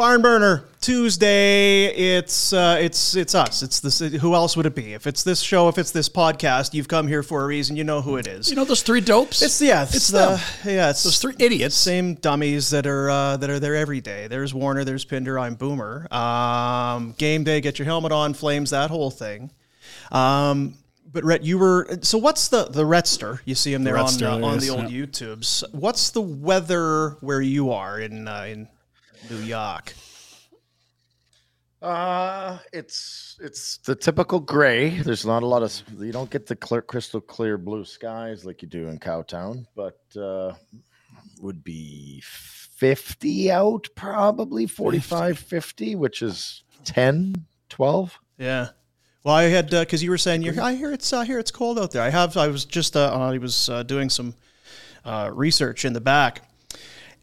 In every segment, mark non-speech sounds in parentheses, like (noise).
Barn burner Tuesday. It's uh, it's it's us. It's this. Who else would it be? If it's this show, if it's this podcast, you've come here for a reason. You know who it is. You know those three dopes? It's yeah, it's, It's the them. yeah, it's Those three idiots. Same dummies that are uh, that are there every day. There's Warrener. There's Pinder. I'm Boomer. Um, game day. Get your helmet on. Flames. That whole thing. Um, but Rhett, you were so. What's the the Retster? You see him there on Retster, uh, on the old yeah. YouTubes. What's the weather where you are in uh, in New York? Uh, it's it's the typical gray. There's not a lot of you don't get the clear, crystal clear blue skies like you do in Cowtown, but uh, would be 50 out probably 45 50 which is 10 12 Yeah. Well, I had because you were saying you're. I hear it's. I hear it's cold out there. I have. I was just. Uh, I was uh, doing some uh, research in the back,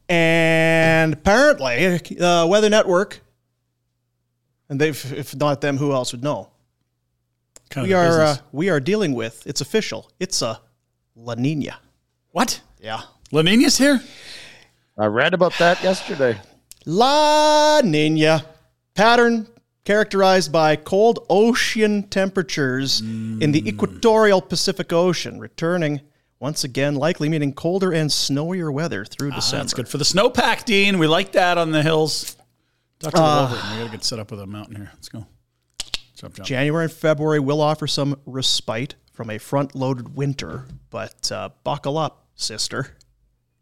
and apparently, uh, Weather Network, and they've. If not them, who else would know? Kind we the are uh, we are dealing with. It's official. It's a La Nina. what? Yeah. La Nina's here? i read about that yesterday La Nina pattern characterized by cold ocean temperatures in the equatorial Pacific Ocean, returning once again, likely meaning colder and snowier weather through Ah, December. that's good for the snowpack, Dean. We like that on the hills. Talk to Uh, Wolverine. We got to get set up with a mountain here. Let's go. Jump, jump. January and February will offer some respite from a front-loaded winter, but uh, buckle up, sister,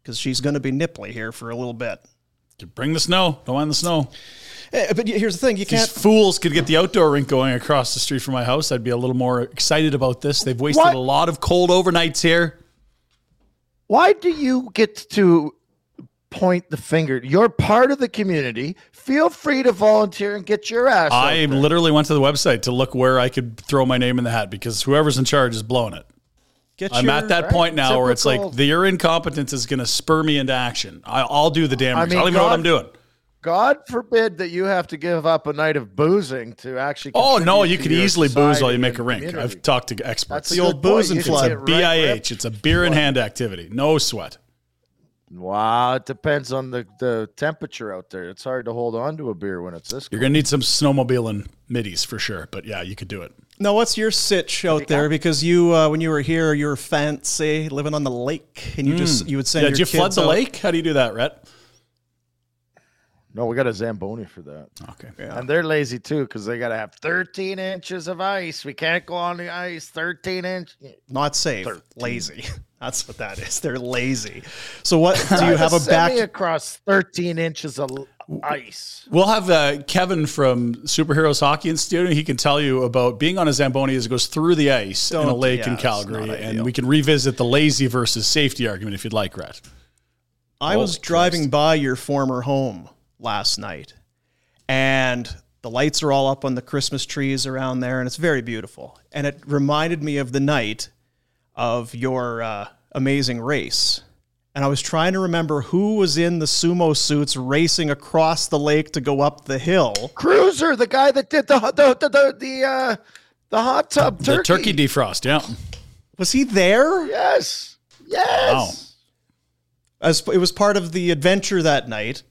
because she's going to be nipply here for a little bit. Bring the snow. Don't mind the snow. Eh, But here's the thing: you These can't. fools could get the outdoor rink going across the street from my house. I'd be a little more excited about this. They've wasted What? a lot of cold overnights here. Why do you get to point the finger you're part of the community feel free to volunteer and get your ass I literally went to the website to look where I could throw my name in the hat because whoever's in charge is blowing it. Get I'm your, at that right, point now where it's like the, your incompetence is going to spur me into action. I, I'll do the damage. I, I don't even know what I'm doing. God forbid that you have to give up a night of boozing to actually. Oh no, you to could easily booze while you make a rink. community. I've talked to experts. That's The old boozing point. You flood. right BIH. ripped. It's a beer in hand activity. No sweat. Wow, it depends on the, the temperature out there. It's hard to hold on to a beer when it's this You're cold. gonna need some snowmobiling middies for sure. But yeah, you could do it. Now, what's your sitch out there? Because you, uh, when you were here, you were fancy living on the lake, and you just you would send Yeah, your did you flood the out- lake? How do you do that, Rhett? No, we got a Zamboni for that. Okay. And they're lazy too because they got to have 13 inches of ice. We can't go on the ice 13 inch. Not safe, lazy. (laughs) That's what that is. They're lazy. So, what (laughs) do you have a Send back? across 13 inches of ice? We'll have uh, Kevin from Superheroes Hockey in studio. He can tell you about being on a Zamboni as it goes through the ice in a lake yeah, in Calgary. And we can revisit the lazy versus safety argument if you'd like, Rhett. I was Holy driving Christ. by your former home last night, and the lights are all up on the Christmas trees around there, and it's very beautiful. And it reminded me of the night of your uh, amazing race. And I was trying to remember who was in the sumo suits racing across the lake to go up the hill. Cruiser, the guy that did the the the the, the, uh, the hot tub turkey. The turkey defrost, yeah. Was he there? Yes. Yes. Wow. As it was part of the adventure that night.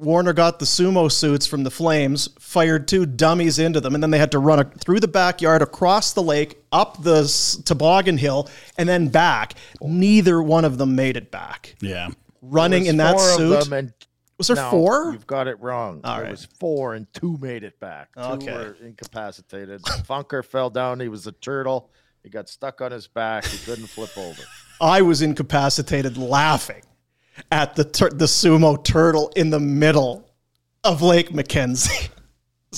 Warrener got the sumo suits from the Flames, fired two dummies into them, and then they had to run a, through the backyard, across the lake, up the s- toboggan hill, and then back. Neither one of them made it back. Yeah. Running in that Four of suit. them and Was there No, four? You've got it wrong. All there right. was four, and two made it back. Two Okay. were incapacitated. (laughs) Funker fell down. He was a turtle. He got stuck on his back. He couldn't flip over. I was incapacitated laughing at the tur- the sumo turtle in the middle of Lake McKenzie.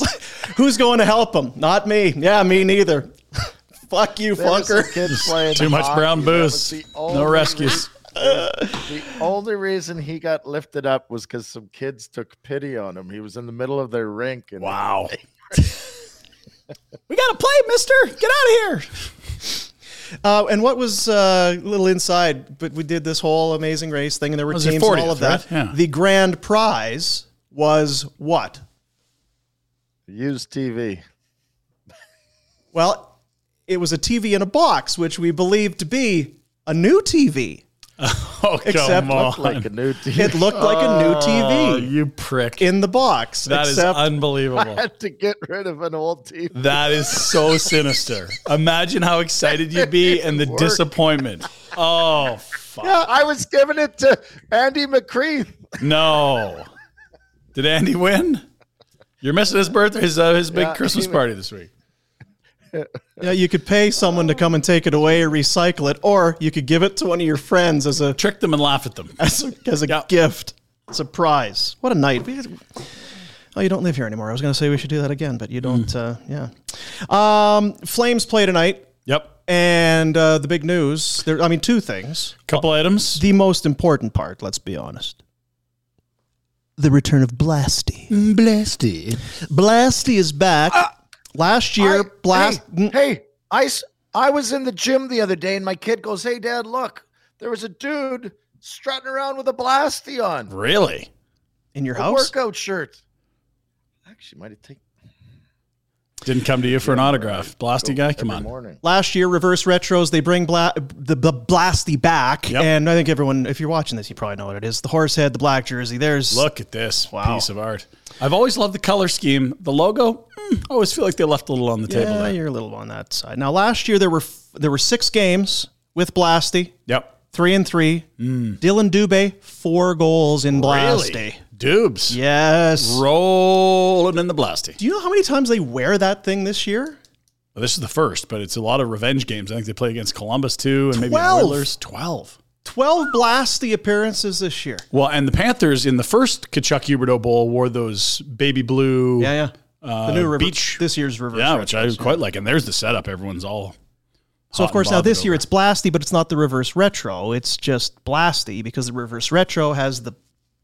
Like, (laughs) Who's going to help him? Not me. Yeah, me neither. (laughs) Fuck you, There was some Funker. kids playing Too much hockey. brown booze. No rescues. The only reason he got lifted up was because some kids took pity on him. He was in the middle of their rink. And Wow. (laughs) we got to play, mister. Get out of here. Uh, and what was uh, a little inside? But we did this whole amazing race thing, and there were Was it teams, and all of that. right? Yeah. The grand prize was what? Used TV. Well, it was a TV in a box, which we believed to be a new TV. (laughs) Oh, Except on. Looked like a new (laughs) TV. It looked like a new Oh, TV you prick. in the box. That is except unbelievable. (laughs) had to get rid of an old TV. That is so sinister. Imagine how excited you'd be and the Work. disappointment. Oh, fuck. Yeah, I was giving it to Andy McCree. No. Did Andy win? You're missing his birthday, his, uh, his big Yeah, Christmas he- party this week. Yeah, you could pay someone to come and take it away or recycle it, or you could give it to one of your friends as a Trick them and laugh at them. as a, as a Yeah. gift surprise. What a night! Oh, you don't live here anymore. I was going to say we should do that again, but you don't. Mm. Uh, yeah. Um, Flames play tonight, Yep. and uh, the big news. There, I mean, two things. Couple items. The most important part. Let's be honest. The return of Blasty. Blasty. Blasty is back. Last year, I- Blast. Hey, hey, I, s- I was in the gym the other day and my kid goes, Hey, dad, look, there was a dude strutting around with a blasty on. Really? in your A house. workout shirt. Actually, might have taken Didn't come to you for an autograph. Blasty guy? Come on. morning. Last year, reverse retros, they bring Bla- the, the Blasty back. Yep. And I think everyone, if you're watching this, you probably know what it is. The horse head, the black jersey. There's Look at this Wow. piece of art. I've always loved the color scheme. The logo, mm, I always feel like they left a little on the table Yeah, you're a little on that side. Now, last year there were f- there were six games with Blasty, Yep. three and three. Dylan Dubé, four goals in Blasty. Really? Dubes. Yes. Rolling in the Blasty. Do you know how many times they wear that thing this year? Well, this is the first, but it's a lot of revenge games. I think they play against Columbus too, and maybe Twelve. Oilers. Twelve. 12 Blasty appearances this year. Well, and the Panthers in the first Tkachuk Huberdeau Bowl wore those baby blue. Yeah, yeah. Uh, the new rever- beach. this year's reverse. Yeah, which I retros. quite like. And there's the setup. Everyone's all. So of course now this year it's Blasty, but it's not the reverse retro. It's just Blasty because the reverse retro has the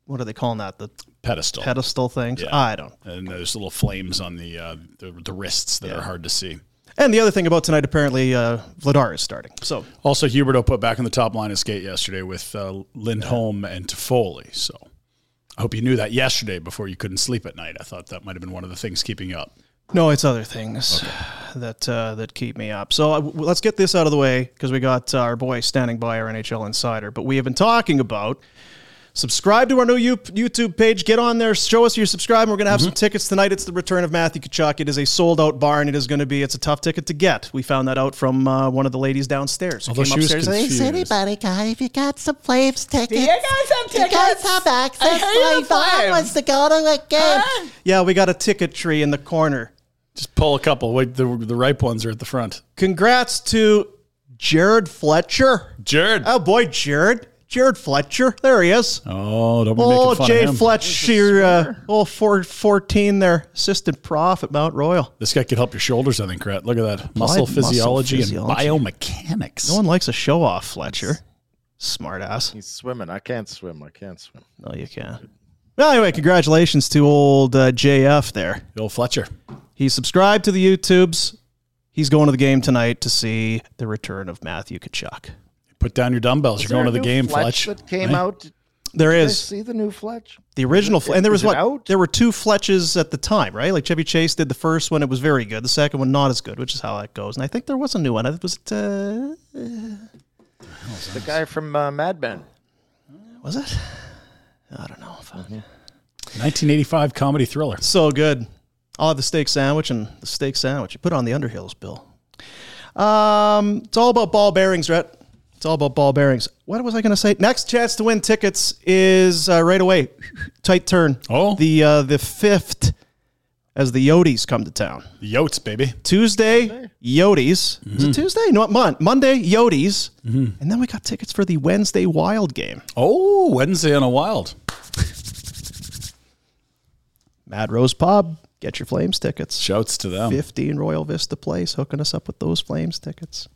what are they calling that? The pedestal. pedestal things. Yeah. I don't. and there's little flames on the uh, the, the wrists that are hard to see. And the other thing about tonight, apparently, uh, Vladar is starting. So Also, Huberdeau put back in the top line of skate yesterday with uh, Lindholm and Toffoli. So I hope you knew that yesterday before you couldn't sleep at night. I thought that might have been one of the things keeping you up. no, it's other things that uh, that keep me up. So uh, w- let's get this out of the way because we got uh, our boy standing by, our NHL insider. But we have been talking about Subscribe to our new YouTube page. Get on there. Show us you're subscribed. We're going to have some Mm-hmm. tickets tonight. It's the return of Matthew Tkachuk. It is a sold out bar, and it is going to be. It's a tough ticket to get. We found that out from uh, one of the ladies downstairs. Who Although came she was upstairs. and- confused. Anybody, guy, if you got some Flames tickets, you guys have you guys tickets? have access. I hear My the dog wants to go to a game. Yeah, we got a ticket tree in the corner. Just pull a couple. Wait, the, the ripe ones are at the front. Congrats to Jared Fletcher. Jared. Oh boy, Jared. Jared Fletcher. There he is. Oh, don't be Oh, making fun Jay of him. Fletcher, uh, oh, four, 14 there, assistant prof at Mount Royal. This guy could help your shoulders, I think, Rhett. Look at that. Muscle muscle physiology, physiology. and biomechanics. No one likes a show off, Fletcher. Smart ass. He's swimming. I can't swim. I can't swim. No, you can't. Well, anyway, congratulations to old uh, JF there. Bill Fletcher. He subscribed to the YouTubes. He's going to the game tonight to see the return of Matthew Tkachuk. Put down your dumbbells. Is You're going to the game, Fletch. that came Hey? out. Did There you guys is see the new Fletch? the original, Is and there was what? out? There were two Fletches at the time, right? Like Chevy Chase did the first one; it was very good. The second one, not as good, which is how that goes. And I think there was a new one. I think it was it, uh, The guy from uh, Mad Men. was it? I don't know. Fuck. 1985 comedy thriller. So good. I'll have the steak sandwich and the steak sandwich. You put on the Underhills, Bill. Um, it's all about ball bearings, Rhett. It's all about ball bearings. What was I going to say? Next chance to win tickets is uh, right away. Tight turn. Oh. the uh, the fifth as the Yodis come to town. Yotes, baby. Tuesday, Yodis. Is it Tuesday? No, Mon- Monday, Yodis. And then we got tickets for the Wednesday Wild game. Oh, Wednesday on a wild. Mad Rose Pub. Get your Flames tickets. Shouts to them. 15 Royal Vista Place hooking us up with those Flames tickets.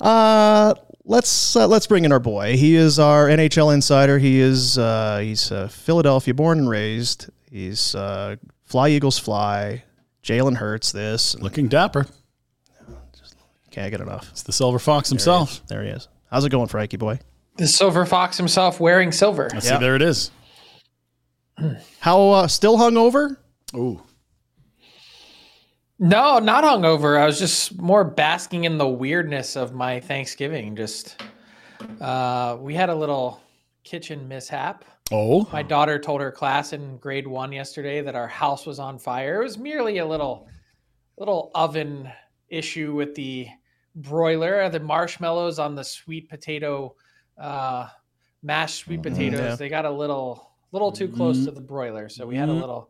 Uh, let's uh, let's bring in our boy. He is our NHL insider. He is uh, he's uh, Philadelphia born and raised. He's uh, Fly Eagles Fly. Jalen Hurts. This Looking dapper. can't get enough. It's the Silver Fox himself. There he is. How's it going, Frankie boy? The silver fox himself wearing silver. I see, there it is. How uh, still hungover? Ooh. No, not hungover. I was just more basking in the weirdness of my Thanksgiving. Just uh, we had a little kitchen mishap. Oh. My daughter told her class in grade one yesterday that our house was on fire. It was merely a little little oven issue with the broiler. The marshmallows on the sweet potato uh, mashed sweet potatoes. yeah. They got a little little too close to the broiler, so we had a little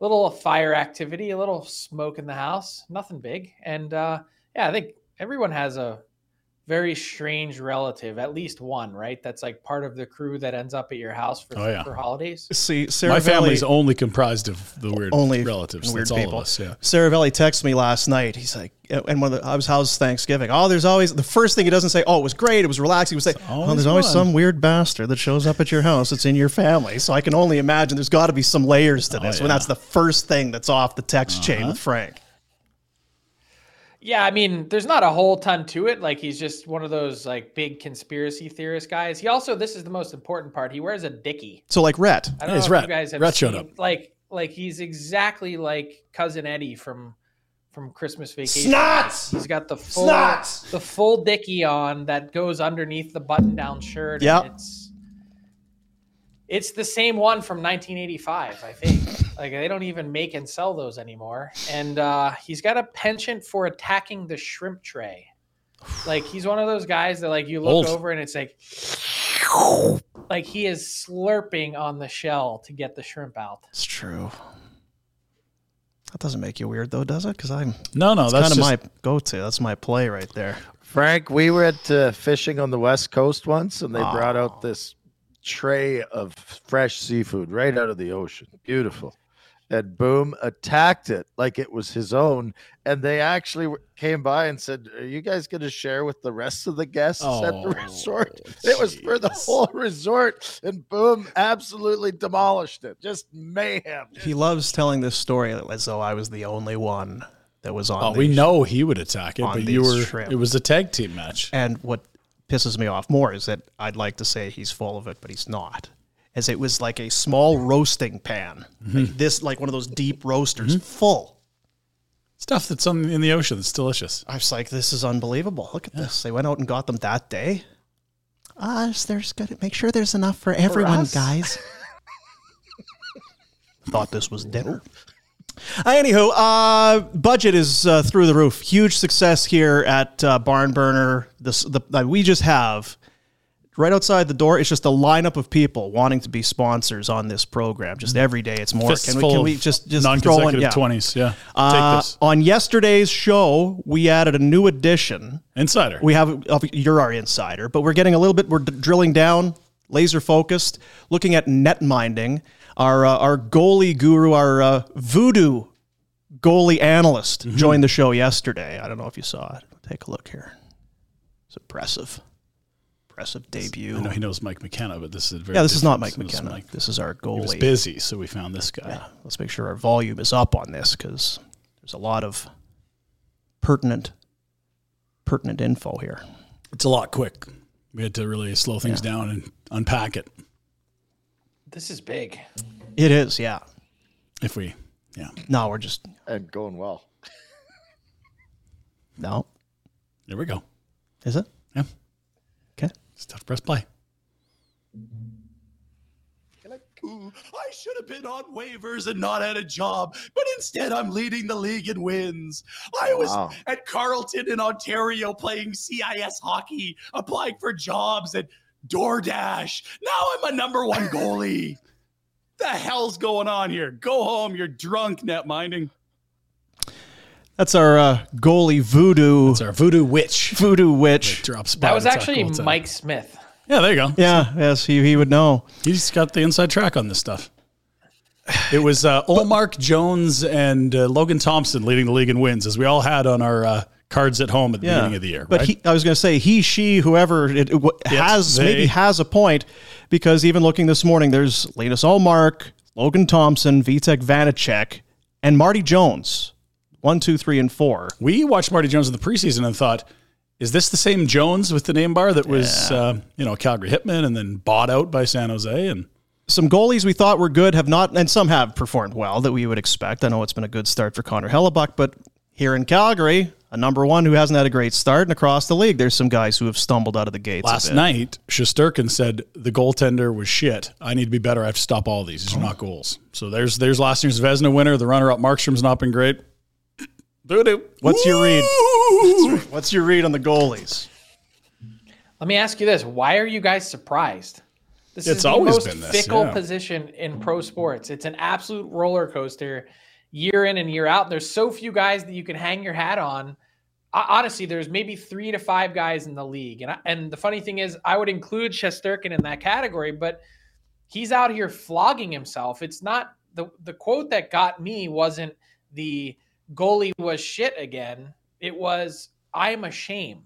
little fire activity, a little smoke in the house. Nothing big, and uh, yeah, I think everyone has a very strange relative, at least one, right? That's like part of the crew that ends up at your house for, Oh, yeah. for holidays. See, Sarah My family's Valley- only comprised of the weird Only relatives. weird That's all people. of us. Yeah. Seravalli texted me last night. He's like, oh, and one of the, I was, how's Thanksgiving? Oh, there's always, the first thing he doesn't say, oh, it was great. It was relaxing. He would say, oh, always there's always one. some weird bastard that shows up at your house. It's in your family. So I can only imagine there's got to be some layers to oh, this when yeah. that's the first thing that's off the text chain uh-huh. with Frank. Yeah, I mean, there's not a whole ton to it. Like he's just one of those like big conspiracy theorist guys. He also, this is the most important part. He wears a dickie. So like Rhett. I don't it's know if Rhett. you guys have Rhett showed seen, up. Like, like he's exactly like cousin Eddie from from Christmas Vacation. Snots! He's got the full Snots! the full dickie on that goes underneath the button down shirt. Yeah. It's it's the same one from 1985, I think. Like they don't even make and sell those anymore. And uh, he's got a penchant for attacking the shrimp tray. Like he's one of those guys that like you look Old. over and it's like like he is slurping on the shell to get the shrimp out. It's true. That doesn't make you weird though, does it? Because I'm No, no, that's that's kind of just, my go-to. That's my play right there. Frank, we were at uh, fishing on the West Coast once, and they brought out this tray of fresh seafood right out of the ocean. Beautiful. And boom, attacked it like it was his own. And they actually came by and said, Are you guys going to share with the rest of the guests at the Oh, resort? (laughs) It was for the whole resort. And boom, absolutely demolished it. Just mayhem. He loves telling this story as though I was the only one that was on. Oh, we know he would attack it, but you were. shrimp. It was a tag team match. And what pisses me off more is that I'd like to say he's full of it, but he's not. As it was like a small roasting pan, Mm-hmm. like this, like one of those deep roasters, full. Stuff that's on, in the ocean that's delicious. I was like, this is unbelievable. Look at this. They went out and got them that day. Uh, there's good. Make sure there's enough for everyone, us? guys. (laughs) Thought this was dinner. Uh, anywho, uh, budget is uh, through the roof. Huge success here at uh, Barn Burner. This the uh, we just have right outside the door. It's just a lineup of people wanting to be sponsors on this program. Just every day, it's more. Can we, can we just just throw in? Yeah. twenties. Yeah, Uh, on yesterday's show, we added a new addition. insider. We have you're our insider, but we're getting a little bit. We're d- drilling down, laser focused, looking at net minding. Our uh, our goalie guru, our uh, voodoo goalie analyst, Mm-hmm. joined the show yesterday. I don't know if you saw it. Take a look here. It's impressive, impressive debut. I know he knows Mike McKenna, but this is very yeah, this is not Mike different. This is McKenna. Mike- This is our He was busy, so we found this guy. Yeah, let's make sure our volume is up on this because there's a lot of pertinent pertinent info here. It's a lot quick. We had to really slow things down and unpack it. This is big. It is, yeah. If we, yeah, No, we're just And going well. no. there we go. Is it? Yeah, Okay. it's tough. Press play. I should have been on waivers and not had a job, but instead I'm leading the league in wins. I was Wow. at Carleton in Ontario playing CIS hockey, applying for jobs at DoorDash. Now I'm a number one (laughs) goalie. the hell's going on here? Go home. You're drunk, net minding. That's our uh, goalie voodoo It's our voodoo witch. voodoo witch. Drop spot. That was actually goaltender. Mike Smith. Yeah, there you go. Yeah, yes, he, he would know. He's got the inside track on this stuff. It was uh, Ullmark Jones and uh, Logan Thompson leading the league in wins, as we all had on our uh, cards at home at the Yeah, beginning of the year. But right? he, I was going to say he, she, whoever it, it w- has they- maybe has a point because even looking this morning, there's Linus Ullmark, Logan Thompson, Vitek Vanacek, and Marty Jones. One, two, three, and four. we watched Marty Jones in the preseason and thought, is this the same Jones with the name bar that was, uh, you know, Calgary Hitman and then bought out by San Jose? And some goalies we thought were good have not, and some have performed well that we would expect. I know it's been a good start for Connor Hellebuyck, but here in Calgary, a number one who hasn't had a great start, and across the league, there's some guys who have stumbled out of the gates. last night, Shesterkin said the goaltender was shit. I need to be better. I have to stop all these. These are not goals. So there's there's last year's Vezina winner. The runner-up Markstrom's not been great. Doo-doo. What's your read? What's your read on the goalies? Let me ask you this: Why are you guys surprised? This It's is the always most been this, fickle yeah. position in pro sports. It's an absolute roller coaster, year in and year out. There's so few guys that you can hang your hat on. Honestly, there's maybe three to five guys in the league, and I, and the funny thing is, I would include Shesterkin in that category, but he's out here flogging himself. It's not the the quote that got me wasn't the goalie was shit again. It was I am ashamed.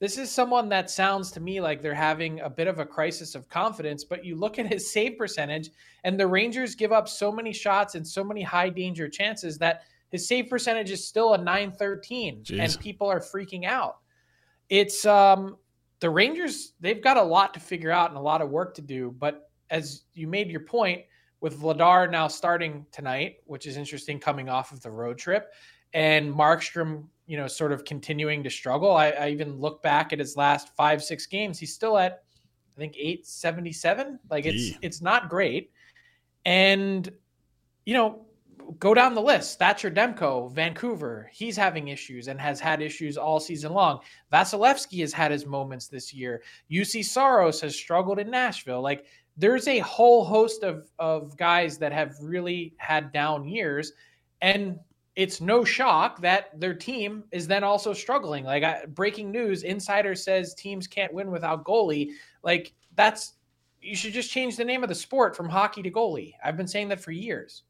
This is someone that sounds to me like they're having a bit of a crisis of confidence, but you look at his (laughs) save percentage and the Rangers give up so many shots and so many high danger chances that his save percentage is still a 913 and people are freaking out. It's um the Rangers, they've got a lot to figure out and a lot of work to do, but as you made your point with Vladar now starting tonight, which is interesting coming off of the road trip, and Markstrom, you know, sort of continuing to struggle. I, I even look back at his last five, six games. He's still at, I think, 877. Like it's it's not great. And, you know, go down the list. Thatcher Demko, Vancouver, he's having issues and has had issues all season long. Vasilevskiy has had his moments this year. Juuse Saros has struggled in Nashville. Like there's a whole host of of guys that have really had down years and it's no shock that their team is then also struggling like I, breaking news insider says teams can't win without goalie like that's you should just change the name of the sport from hockey to goalie i've been saying that for years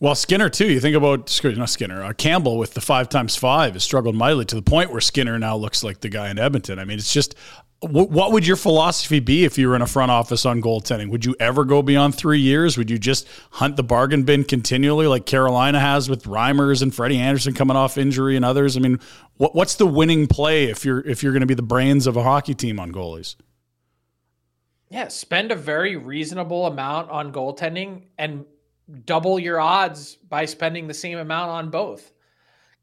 Well, Skinner too. You think about not Skinner, uh, Campbell with the five times five has struggled mightily to the point where Skinner now looks like the guy in Edmonton. I mean, it's just what would your philosophy be if you were in a front office on goaltending? Would you ever go beyond three years? Would you just hunt the bargain bin continually, like Carolina has with Reimers and Freddie Andersen coming off injury and others? I mean, what, what's the winning play if you're if you're going to be the brains of a hockey team on goalies? yeah spend a very reasonable amount on goaltending and double your odds by spending the same amount on both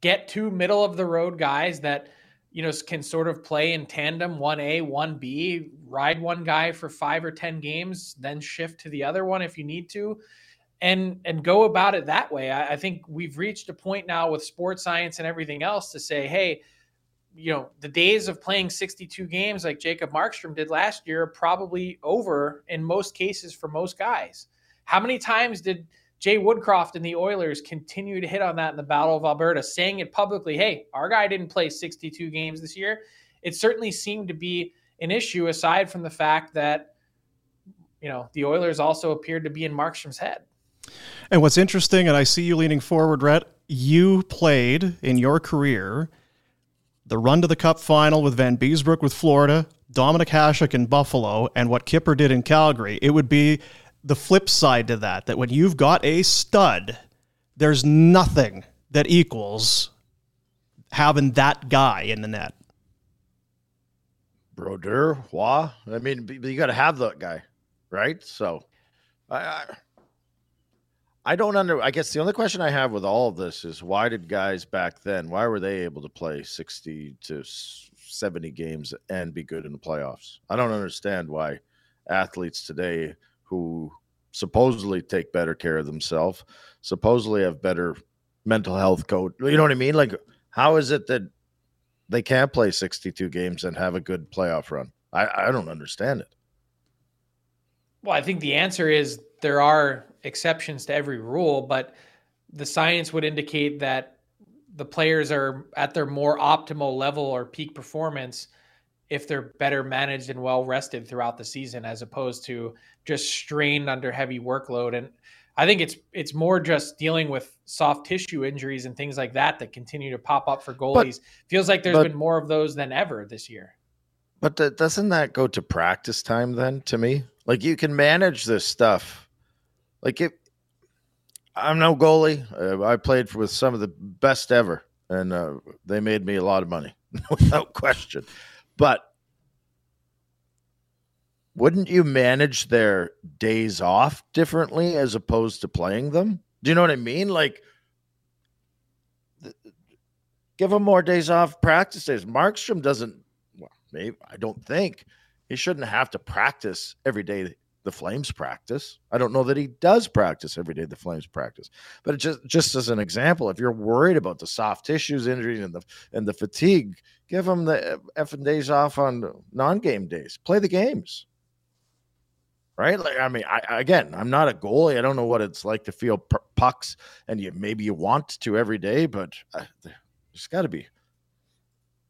get two middle of the road guys that you know, can sort of play in tandem, one A, one B, ride one guy for five or ten games, then shift to the other one if you need to, and and go about it that way. I, I think we've reached a point now with sports science and everything else to say, hey, you know, the days of playing 62 games like Jacob Markstrom did last year are probably over in most cases for most guys. How many times did Jay Woodcroft and the Oilers continue to hit on that in the Battle of Alberta, saying it publicly, hey, our guy didn't play 62 games this year. It certainly seemed to be an issue aside from the fact that, you know, the Oilers also appeared to be in Markstrom's head. And what's interesting, and I see you leaning forward, Rhett, you played in your career the run to the cup final with Van Vanbiesbrouck with Florida, Dominik Hasek in Buffalo, and what Kipper did in Calgary. It would be the flip side to that that when you've got a stud, there's nothing that equals having that guy in the net. Brodeur, Wah. I mean, you got to have that guy, right? So, I, I, I don't under. I guess the only question I have with all of this is why did guys back then? Why were they able to play sixty to seventy games and be good in the playoffs? I don't understand why athletes today who supposedly take better care of themselves, supposedly have better mental health code. You know what I mean? Like, how is it that they can't play 62 games and have a good playoff run? I, I don't understand it. Well, I think the answer is there are exceptions to every rule, but the science would indicate that the players are at their more optimal level or peak performance if they're better managed and well rested throughout the season as opposed to just strained under heavy workload and I think it's it's more just dealing with soft tissue injuries and things like that that continue to pop up for goalies. But, Feels like there's but, been more of those than ever this year. But the, doesn't that go to practice time then? To me, like you can manage this stuff. Like if I'm no goalie, uh, I played with some of the best ever, and uh, they made me a lot of money (laughs) without question. But wouldn't you manage their days off differently as opposed to playing them? Do you know what I mean? Like, give them more days off practice days. Markstrom doesn't, well, maybe, I don't think he shouldn't have to practice every day the Flames practice. I don't know that he does practice every day the Flames practice. But just just as an example, if you're worried about the soft tissues injuries and the and the fatigue, give them the uh, effing days off on non-game days. Play the games right? Like, I mean, I, again, I'm not a goalie. I don't know what it's like to feel p- pucks, and you maybe you want to every day, but uh, there's got to be.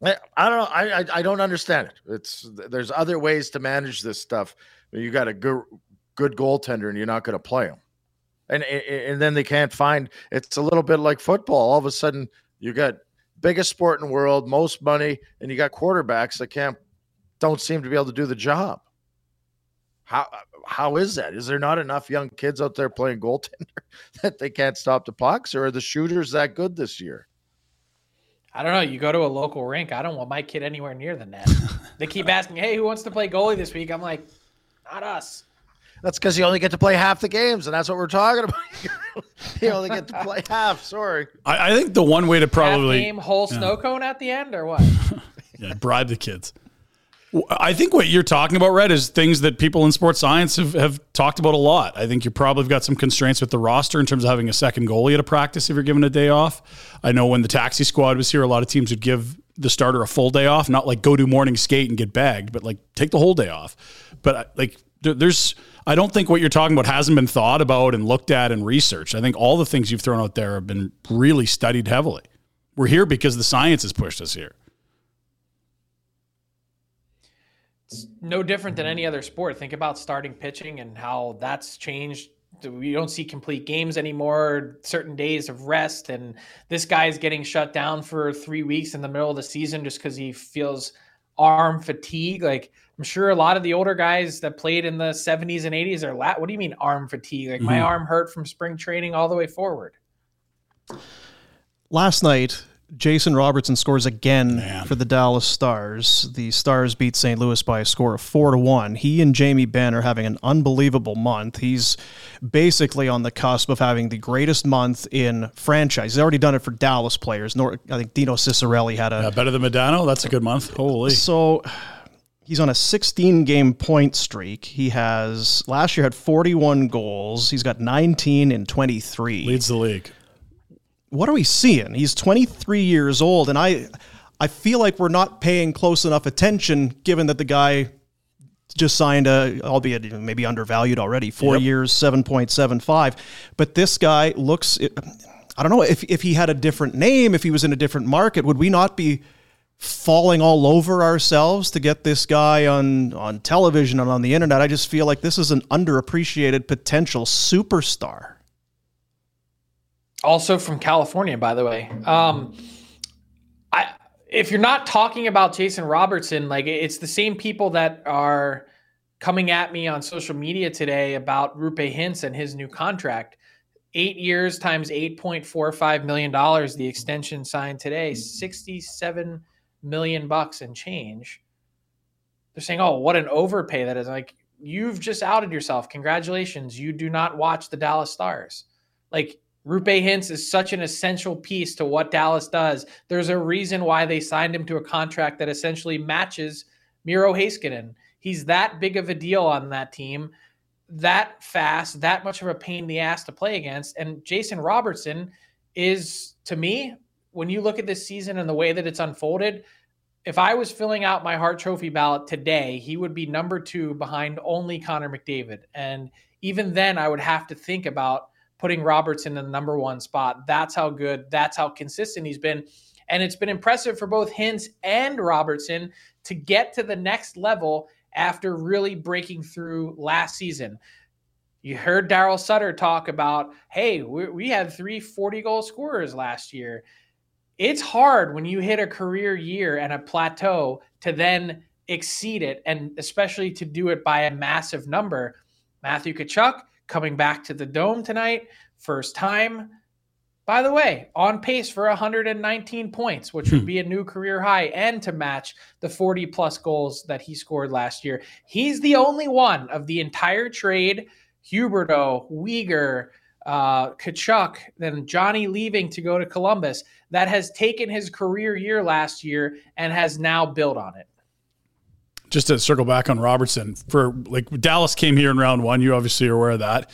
I, I don't know. I, I, don't understand it. It's there's other ways to manage this stuff. You got a good good goaltender, and you're not going to play him, and and then they can't find. It's a little bit like football. All of a sudden, you got biggest sport in the world, most money, and you got quarterbacks that can't don't seem to be able to do the job. How how is that? Is there not enough young kids out there playing goaltender (laughs) that they can't stop the pucks, or are the shooters that good this year? I don't know. You go to a local rink. I don't want my kid anywhere near the net. (laughs) they keep asking, "Hey, who wants to play goalie this week?" I'm like, "Not us." That's because you only get to play half the games, and that's what we're talking about. (laughs) you only get to play half. Sorry. I, I think the one way to probably half game whole yeah. snow cone at the end, or what? yeah, bribe the kids. I think what you're talking about, Red, is things that people in sports science have, have talked about a lot. I think you probably have got some constraints with the roster in terms of having a second goalie at a practice if you're given a day off. I know when the taxi squad was here, a lot of teams would give the starter a full day off, not like go do morning skate and get bagged, but like take the whole day off. But like there's, I don't think what you're talking about hasn't been thought about and looked at and researched. I think all the things you've thrown out there have been really studied heavily. We're here because the science has pushed us here. It's no different than any other sport. Think about starting pitching and how that's changed. We don't see complete games anymore, certain days of rest. And this guy is getting shut down for three weeks in the middle of the season just because he feels arm fatigue. Like, I'm sure a lot of the older guys that played in the 70s and 80s are lat. What do you mean arm fatigue? Like, mm-hmm. my arm hurt from spring training all the way forward. Last night, Jason Robertson scores again for the Dallas Stars. The Stars beat St. Louis by a score of four to one. He and Jamie Benn are having an unbelievable month. He's basically on the cusp of having the greatest month in franchise. He's already done it for Dallas players. Nor, I think Dino Ciccarelli had a Yeah, better than Modano. That's a good month. Holy. so he's on a 16 game point streak. He has last year had 41 goals. He's got 19 and 23. Leads the league. What are we seeing? He's 23 years old and I I feel like we're not paying close enough attention given that the guy just signed a albeit maybe undervalued already. 4 Yep. years, 7.75. But this guy looks I don't know if if he had a different name, if he was in a different market, would we not be falling all over ourselves to get this guy on on television and on the internet. I just feel like this is an underappreciated potential superstar. Also from California, by the way. Um, I if you're not talking about Jason Robertson, like it's the same people that are coming at me on social media today about Roope Hintz and his new contract. Eight years times eight point four five million dollars. The extension signed today, sixty-seven million bucks and change. They're saying, "Oh, what an overpay that is!" Like you've just outed yourself. Congratulations, you do not watch the Dallas Stars. Like Roope Hintz is such an essential piece to what Dallas does. There's a reason why they signed him to a contract that essentially matches Miro Heiskanen. He's that big of a deal on that team, that fast, that much of a pain in the ass to play against. And Jason Robertson is, to me, when you look at this season and the way that it's unfolded, if I was filling out my Hart Trophy ballot today, he would be number two behind only Connor McDavid. And even then, I would have to think about putting Robertson in the number one spot. That's how good, that's how consistent he's been. And it's been impressive for both Hintz and Robertson to get to the next level after really breaking through last season. You heard Daryl Sutter talk about, hey, we, we had three 40 goal scorers last year. It's hard when you hit a career year and a plateau to then exceed it, and especially to do it by a massive number. Matthew Tkachuk coming back to the dome tonight, first time. By the way, on pace for 119 points, which would be a new career high, and to match the 40 plus goals that he scored last year. He's the only one of the entire trade Huberdeau, Weegar, uh, Tkachuk, then Johnny leaving to go to Columbus that has taken his career year last year and has now built on it. Just to circle back on Robertson, for like Dallas came here in round one. You obviously are aware of that.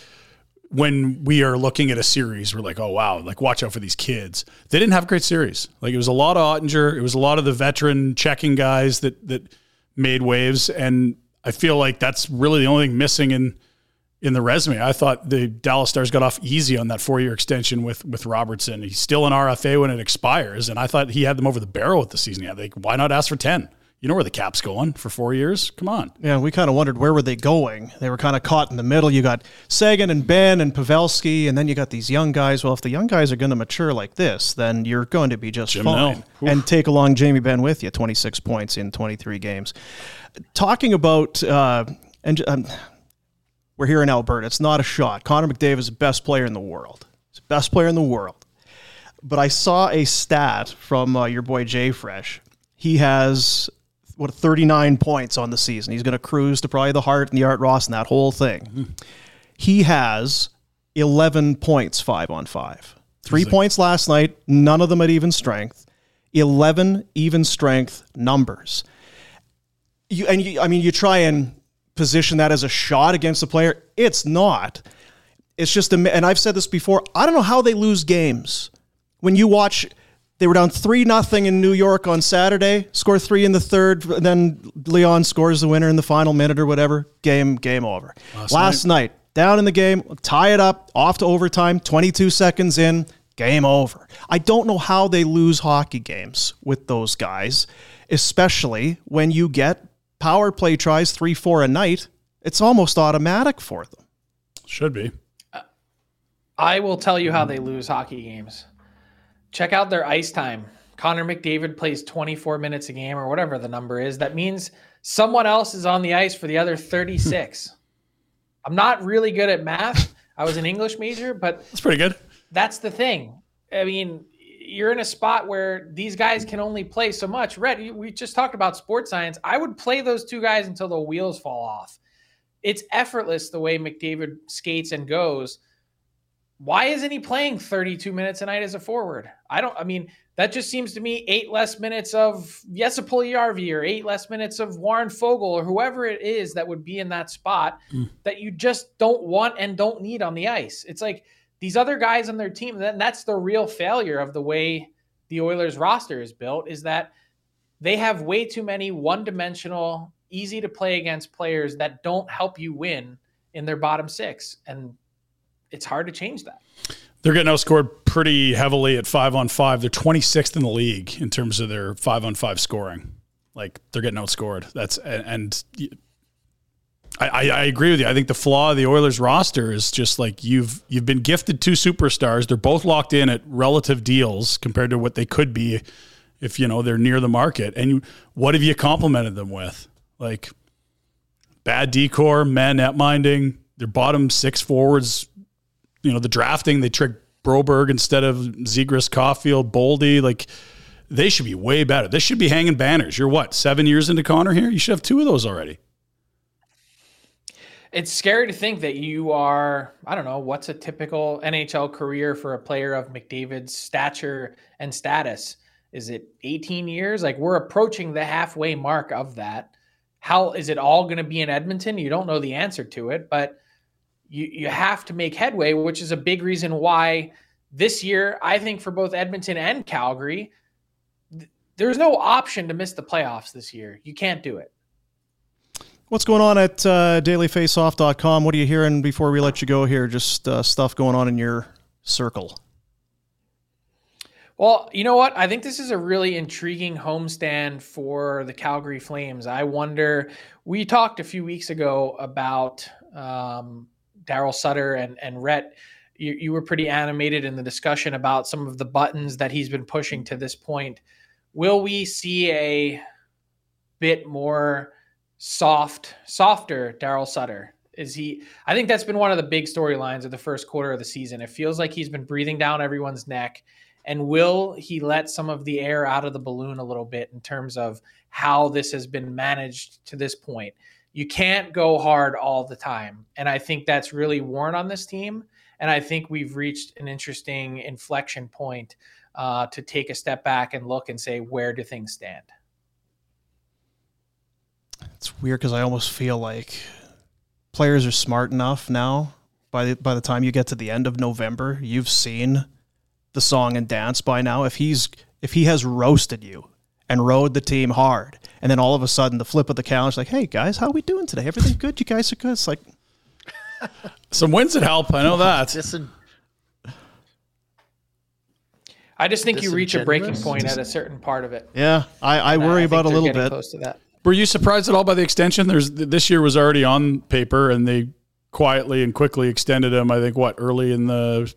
When we are looking at a series, we're like, oh wow, like watch out for these kids. They didn't have a great series. Like it was a lot of Oettinger, it was a lot of the veteran checking guys that that made waves, and I feel like that's really the only thing missing in in the resume. I thought the Dallas Stars got off easy on that four year extension with with Robertson. He's still an RFA when it expires, and I thought he had them over the barrel with the season. Yeah, like why not ask for ten? You know where the cap's going for four years? Come on. Yeah, we kind of wondered where were they going. They were kind of caught in the middle. You got Seguin and Benn and Pavelski, and then you got these young guys. Well, if the young guys are going to mature like this, then you're going to be just Jim fine. And take along Jamie Benn with you, 26 points in 23 games. Talking about uh, and um, we're here in Alberta. It's not a shot. Connor McDavid is the best player in the world. He's the best player in the world. But I saw a stat from uh, your boy Jay Fresh. He has what 39 points on the season. He's going to cruise to probably the Hart and the Art Ross and that whole thing. He has 11 points, five on five. Three points last night, none of them at even strength. 11 even strength numbers. You and you, I mean, you try and position that as a shot against the player. It's not. It's just, a, and I've said this before. I don't know how they lose games. When you watch, they were down three nothing in New York on Saturday. Score three in the third, then Leon scores the winner in the final minute or whatever. Game, game over. Last, night. down in the game, tie it up, off to overtime. Twenty two seconds in, game over. I don't know how they lose hockey games with those guys, especially when you get power play tries three, four a night. It's almost automatic for them. Should be. I will tell you how they lose hockey games. Check out their ice time. Connor McDavid plays 24 minutes a game or whatever the number is. That means someone else is on the ice for the other 36. (laughs) I'm not really good at math. I was an English major, but That's pretty good. that's the thing. I mean, you're in a spot where these guys can only play so much. Red, we just talked about sports science. I would play those two guys until the wheels fall off. It's effortless the way McDavid skates and goes. Why isn't he playing 32 minutes a night as a forward? I don't, I mean, that just seems to me eight less minutes of Jesse Puljujärvi or eight less minutes of Warren Foegele or whoever it is that would be in that spot mm. that you just don't want and don't need on the ice. It's like these other guys on their team, then that's the real failure of the way the Oilers roster is built is that they have way too many one-dimensional, easy to play against players that don't help you win in their bottom six. And it's hard to change that. They're getting outscored pretty heavily at five on five. They're 26th in the league in terms of their five on five scoring. Like they're getting outscored. That's and, and I, I, agree with you. I think the flaw of the Oilers roster is just like you've you've been gifted two superstars. They're both locked in at relative deals compared to what they could be if you know they're near the market. And you, what have you complimented them with? Like bad decor, man net minding. Their bottom six forwards you know, the drafting, they tricked Broberg instead of Zegras, Caulfield, Boldy. Like, they should be way better. This should be hanging banners. You're what, seven years into Connor here? You should have two of those already. It's scary to think that you are, I don't know, what's a typical NHL career for a player of McDavid's stature and status? Is it 18 years? Like we're approaching the halfway mark of that. How is it all going to be in Edmonton? You don't know the answer to it, but you you have to make headway, which is a big reason why this year, I think for both Edmonton and Calgary, th- there's no option to miss the playoffs this year. You can't do it. What's going on at uh, dailyfaceoff.com? What are you hearing before we let you go here? Just uh, stuff going on in your circle. Well, you know what? I think this is a really intriguing homestand for the Calgary Flames. I wonder. We talked a few weeks ago about um, Daryl Sutter and and Rhett. You, you were pretty animated in the discussion about some of the buttons that he's been pushing to this point. Will we see a bit more soft, softer Daryl Sutter? Is he? I think that's been one of the big storylines of the first quarter of the season. It feels like he's been breathing down everyone's neck. And will he let some of the air out of the balloon a little bit in terms of how this has been managed to this point? You can't go hard all the time. And I think that's really worn on this team. And I think we've reached an interesting inflection point uh, to take a step back and look and say, where do things stand? It's weird because I almost feel like players are smart enough now. By the, by the time you get to the end of November, you've seen the song and dance by now. If he's if he has roasted you and rode the team hard, and then all of a sudden the flip of the calendar, like, hey guys, how are we doing today? Everything good? You guys are good. It's like (laughs) Some wins would help. I know that. Disin- I just think you reach a breaking Disingenuous? point at a certain part of it. yeah, I, I worry think about a little bit. Close to that. Were you surprised at all by the extension? There's this year was already on paper, and they quietly and quickly extended him. I think what early in the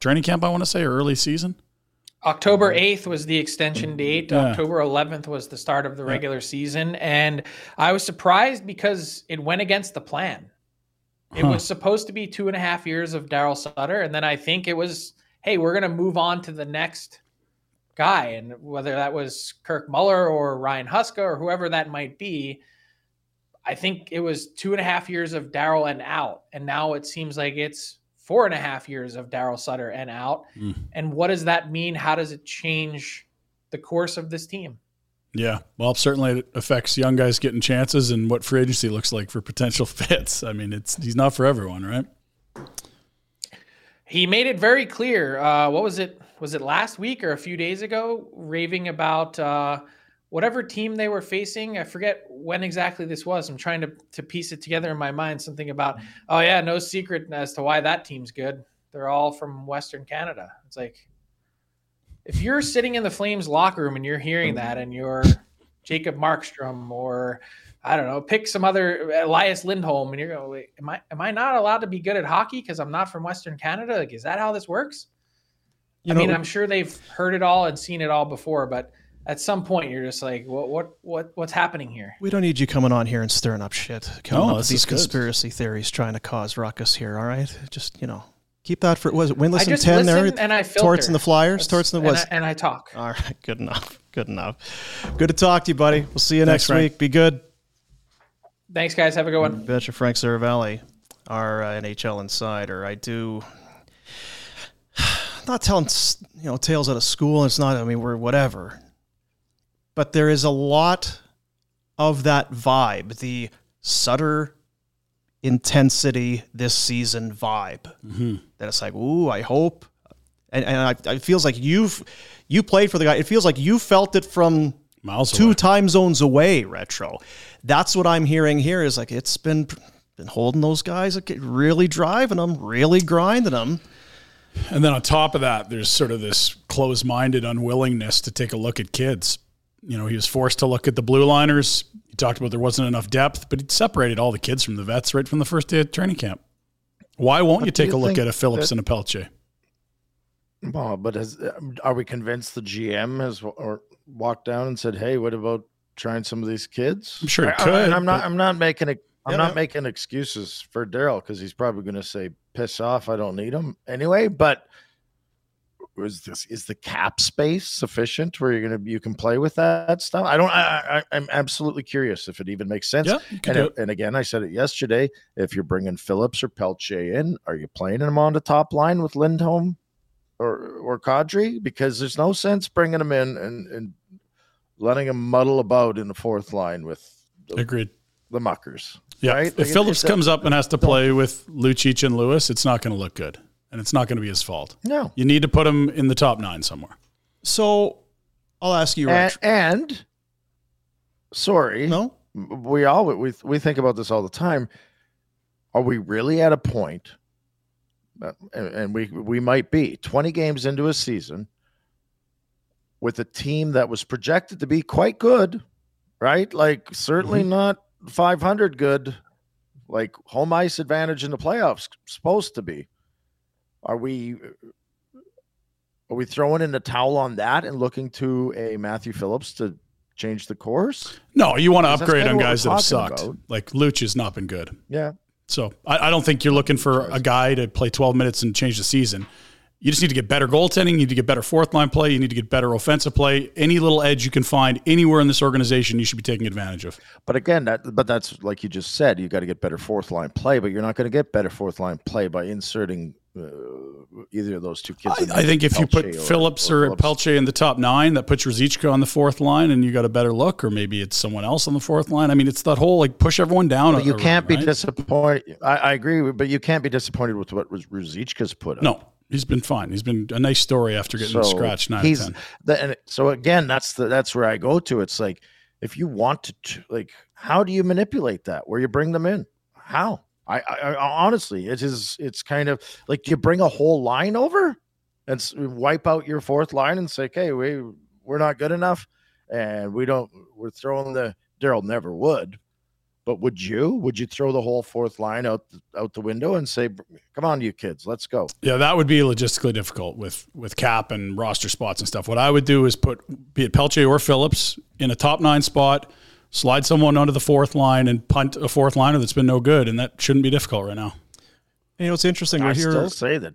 training camp, I want to say, or early season. October 8th was the extension date. Yeah. October 11th was the start of the regular season. And I was surprised because it went against the plan. It Huh. was supposed to be two and a half years of Daryl Sutter. And then I think it was, hey, we're going to move on to the next guy. And whether that was Kirk Muller or Ryan Huska or whoever that might be, I think it was two and a half years of Daryl and out. And now it seems like it's four and a half years of Daryl Sutter and out. And what does that mean? How does it change the course of this team? Yeah, well, certainly it affects young guys getting chances and what free agency looks like for potential (laughs) fits. I mean, it's he's not for everyone, right? He made it very clear. Uh, what was it? Was it last week or a few days ago? Raving about uh, whatever team they were facing. I forget when exactly this was. I'm trying to to piece it together in my mind. Something about oh yeah, no secret as to why that team's good. They're all from Western Canada. It's like if you're sitting in the Flames locker room and you're hearing mm-hmm. that, and you're Jacob Markstrom or I don't know, pick some other Elias Lindholm, and you're going, wait, am I am I not allowed to be good at hockey because I'm not from Western Canada? Like, is that how this works? You I know- mean, I'm sure they've heard it all and seen it all before, but at some point, you're just like, what what what what's happening here? We don't need you coming on here and stirring up shit. Coming No, up with this these is good. conspiracy theories, trying to cause ruckus here. All right, just you know, Keep that for was it winless I and ten there? and I filter. Torts and the Flyers. That's- Torts and the and. I, and I talk. All right, good enough. Good enough. Good to talk to you, buddy. We'll see you Thanks, next Frank. week. Be good. Thanks, guys. Have a good one. Betcha Frank Seravalli, our uh, NHL insider. I do (sighs) not telling you know tales out of school. It's not. I mean, we're whatever. But there is a lot of that vibe, the Sutter intensity this season vibe. Mm-hmm. That it's like, ooh, I hope, and and I, it feels like you've you played for the guy. It feels like you felt it from Miles two away. time zones away. Retro. That's what I'm hearing here. Is like it's been been holding those guys, really driving them, really grinding them. And then on top of that, there's sort of this closed minded unwillingness to take a look at kids. You know, he was forced to look at the blue liners. He talked about there wasn't enough depth, but he separated all the kids from the vets right from the first day of training camp. Why won't you But do take you a look at a Phillips that- and a Pelche? Well, but has, are we convinced the GM has or walked down and said, "Hey, what about trying some of these kids?" I'm sure he I- I- could, I'm not. but- I'm not making it. I'm Yeah, not yeah. making excuses for Daryl because he's probably going to say, "Piss off! I don't need him anyway." But is this is the cap space sufficient where you're gonna you can play with that stuff? I don't. I, I I'm absolutely curious if it even makes sense. Yeah, and, it- and again, I said it yesterday. If you're bringing Phillips or Pelche in, are you playing them on the top line with Lindholm or or Kadri? Because there's no sense bringing them in and and letting them muddle about in the fourth line with the, Agreed. the muckers. Yeah. right? If Like, Phillips it's a- comes up and has to play with Lucic and Lewis, it's not going to look good. And it's not going to be his fault. No. You need to put him in the top nine somewhere. So I'll ask you, and, Retro. and sorry, no, we all we we think about this all the time. Are we really at a point? uh, And, and we we might be twenty games into a season with a team that was projected to be quite good, right? Like certainly not five hundred good, like home ice advantage in the playoffs supposed to be. Are we? Are we throwing in the towel on that and looking to a Matthew Phillips to change the course? No, you want to upgrade on guys that have sucked. about. Like Luch has not been good. Yeah. So I, I don't think you're looking for a guy to play 12 minutes and change the season. You just need to get better goaltending. You need to get better fourth line play. You need to get better offensive play. Any little edge you can find anywhere in this organization, you should be taking advantage of. But again, that but that's like you just said, you got to get better fourth line play, but you're not going to get better fourth line play by inserting uh, either of those two kids. I, I think if you put Pelche Phillips or, Phillips. Pelche in the top nine, that puts Ruzicka on the fourth line, and you got a better look, or maybe it's someone else on the fourth line. I mean, it's that whole like push everyone down. But you can't be right? disappointed. I, I agree, but you can't be disappointed with what was Ruzicka's put up. No, he's been fine. He's been a nice story after getting scratched nine he's ten. the, and so again, that's the that's where I go to. It's like if you want to like, how do you manipulate that? Where you bring them in? How? I, I, I honestly, it is. It's kind of like you bring a whole line over and wipe out your fourth line and say, "Okay, we we're not good enough, and we don't. We're throwing the Daryl never would." But would you? Would you throw the whole fourth line out out the window and say, "Come on, you kids, let's go"? Yeah, that would be logistically difficult with with cap and roster spots and stuff. What I would do is put be it Pelche or Phillips in a top nine spot, slide someone onto the fourth line, and punt a fourth liner that's been no good, and that shouldn't be difficult right now. you know it's interesting? We're I here. still say that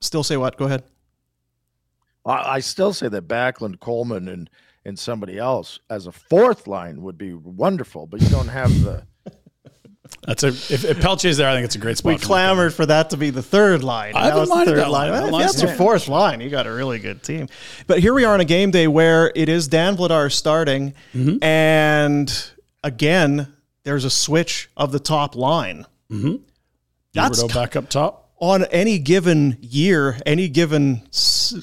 still say what? Go ahead. I, I still say that Backlund, Coleman, and and somebody else as a fourth line would be wonderful, but you don't have the. That's a if, if Pelche's there, I think it's a great spot. We for clamored for that to be the third line. I haven't it's the third that line. That line's that's your fourth line. You got a really good team. But here we are on a game day where it is Dan Vladar starting, Mm-hmm. and again, there's a switch of the top line. Mm-hmm. That's back up top. on any given year, any given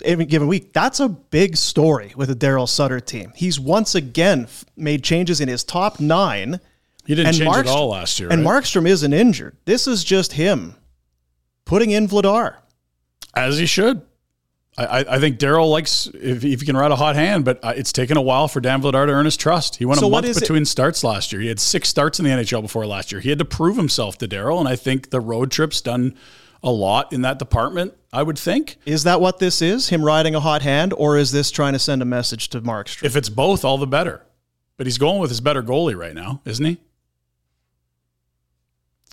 any given week, that's a big story with a Daryl Sutter team. He's once again f- made changes in his top nine. He didn't change Markstrom- it all last year. And right? Markstrom isn't injured. This is just him putting in Vladar. as he should. I, I, think Daryl likes if, if he can ride a hot hand, but uh, it's taken a while for Dan Vladar to earn his trust. He went So a month is it- between starts last year. He had six starts in the NHL before last year. He had to prove himself to Daryl, and I think the road trip's done a lot in that department. I would think Is that what this is? Him riding a hot hand, or is this trying to send a message to Markstrom? if it's both, all the better. But he's going with his better goalie right now, isn't he?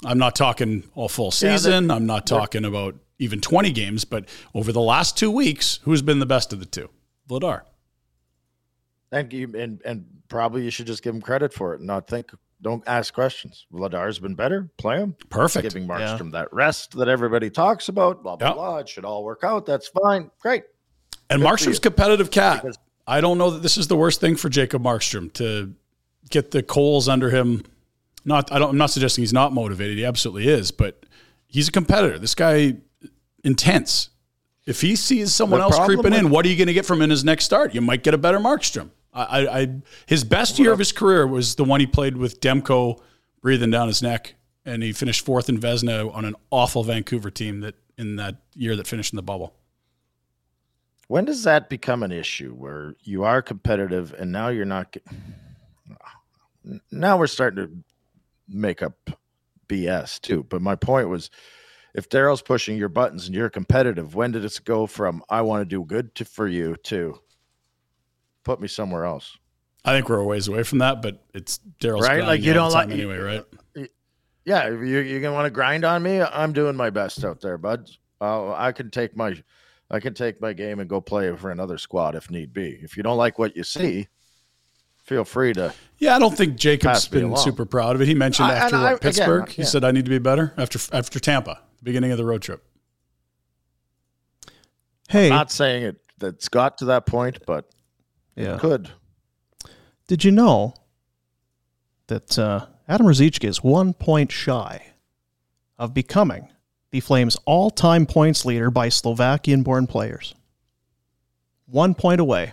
I'm not talking all full Yeah, season. I'm not talking about even 20 games, but over the last two weeks, who's been the best of the two? Vladar. Thank you and and probably you should just give him credit for it and not think. Don't ask questions. Vladar's been better. Play him. Perfect. Giving Markstrom that rest that everybody talks about. Blah blah Yep. blah. It should all work out. That's fine. Great. And Good for Markstrom's competitive cat. Because- I don't know that this is the worst thing for Jacob Markstrom to get the coals under him. Not, I don't. I'm not suggesting he's not motivated. He absolutely is, but he's a competitor. This guy intense. If he sees someone The else creeping in, what are you going to get from in his next start? You might get a better Markstrom. I, I, his best year of his career was the one he played with Demko breathing down his neck, and he finished fourth in Vezina on an awful Vancouver team that in that year that finished in the bubble. When does that become an issue where you are competitive and now you're not? (sighs) Now we're starting to make up BS too. But my point was, if Daryl's pushing your buttons and you're competitive, when did it go from I want to do good to for you to put me somewhere else? I think we're a ways away from that, but it's Daryl's Right? Like, you don't like- anyway, right? Yeah, you, you're gonna want to grind on me. I'm doing my best out there, bud. Uh, I can take my, I can take my game and go play for another squad if need be. If you don't like what you see, feel free to. Yeah, I don't think Jacob's been along. super proud of it. He mentioned I- after I- what, again, Pittsburgh, he yeah. said, "I need to be better." After after Tampa, the beginning of the road trip. Hey, Not saying it that's got to that point, but yeah. could. Did you know that uh, Adam Ruzicka is one point shy of becoming the Flames' all-time points leader by Slovakian-born players? One point away.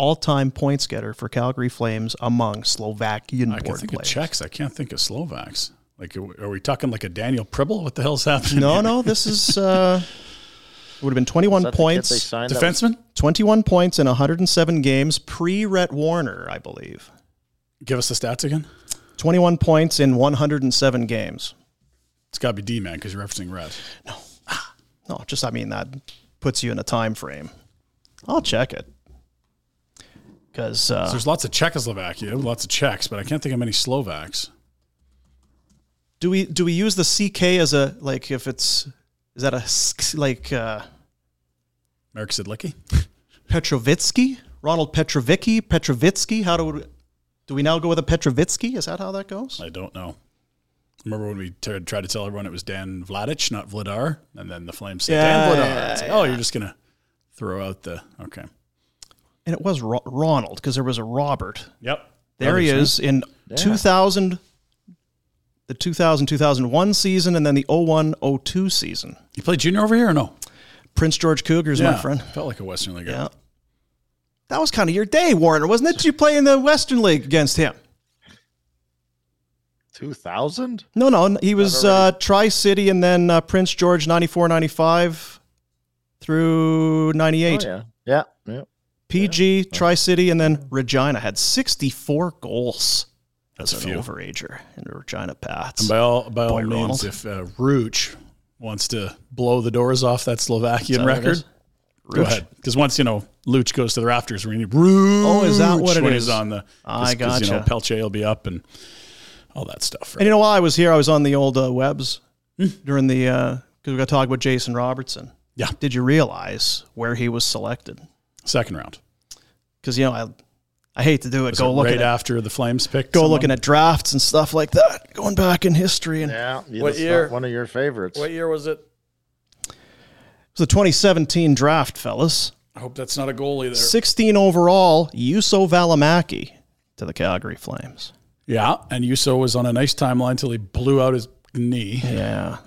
Leading all-time points getter for Calgary Flames among Slovakian I can think players. of Czechs. I can't think of Slovaks. Like, are we- talking like a Daniel Pribble? What the hell's happening? No, here? no, (laughs) this is uh, it would have been 21 Is the kid points. they signed that was- Defenseman? 21 points in 107 games pre Rhett Warrener, I believe. Give us the stats again. 21 points in 107 games. It's got to be D man because you're referencing Red. No, just I mean that puts you in a time frame. I'll check it because So uh, there's lots of Czechoslovakia, lots of Czechs, but I can't think of many Slovaks. do we do we use the CK as a like if it's is that a like uh, Marek Sidlicki? Petrovitsky Ronald Petrovicky Petrovitsky? How do we, do we now go with a Petrovitsky? Is that how that goes? I don't know. Remember when we t- tried to tell everyone it was Dan Vladic, not Vladar, and then the Flames said Yeah, Dan Vladar. yeah, like, yeah. oh, you're just gonna throw out the okay. And it was Ro- Ronald because there was a Robert. Yep. There he Brothers, is in 2000, the 2000 2001 season, and then the 01 02 season. You played junior over here or no? Prince George Cougars, yeah, my friend. Felt like a Western League. guy. Yeah. That was kind of your day, Warrener, wasn't it? Did you play in the Western League against him? 2000? No, no, he was uh, Tri City and then uh, Prince George 94 95 through 98. Oh, yeah. Yeah. PG, Tri City, and then Regina had 64 goals. That's as a an few. overager in the Regina Pats. And by all by all Boy, means, Ronald. if uh, Ruch wants to blow the doors off that Slovakian Is that what it record, is? go ahead. Because once you know Luch goes to the rafters, we're need Ruch. Oh, is that what it when is? he's on the? I You know, gotcha. Pelche will be up and all that stuff. And you know, while I was here, I was on the old uh, webs Hmm. during the because we got to talk about Jason Robertson. Yeah. Did you realize where he was selected? Second round. Because you know, I I hate to do it. Was go it looking right at after the Flames pick. go someone? looking at drafts and stuff like that, going back in history. And Yeah. yeah, What year? one of your favorites. What year was it? it was the 2017 draft, fellas. I hope that's not a goalie there. 16 overall, Juuso Valimaki to the Calgary Flames. Yeah, and Juuso was on a nice timeline till he blew out his knee. Yeah.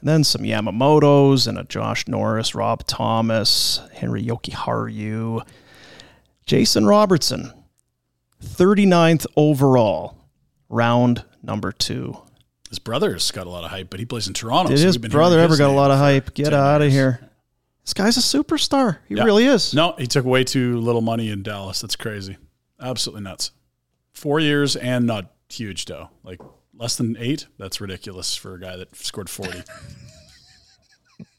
And then some Yamamotos and a Josh Norris, Rob Thomas, Henri Jokiharju, Jason Robertson, 39th overall, round number two. His brother's got a lot of hype, but he plays in Toronto. Did so his brother ever his got a lot of hype? Get 10 out of here. This guy's a superstar. He Yeah. really is. No, he took way too little money in Dallas. That's crazy. Absolutely nuts. Four years and not huge though. Like less than eight. That's ridiculous for a guy that scored forty. (laughs)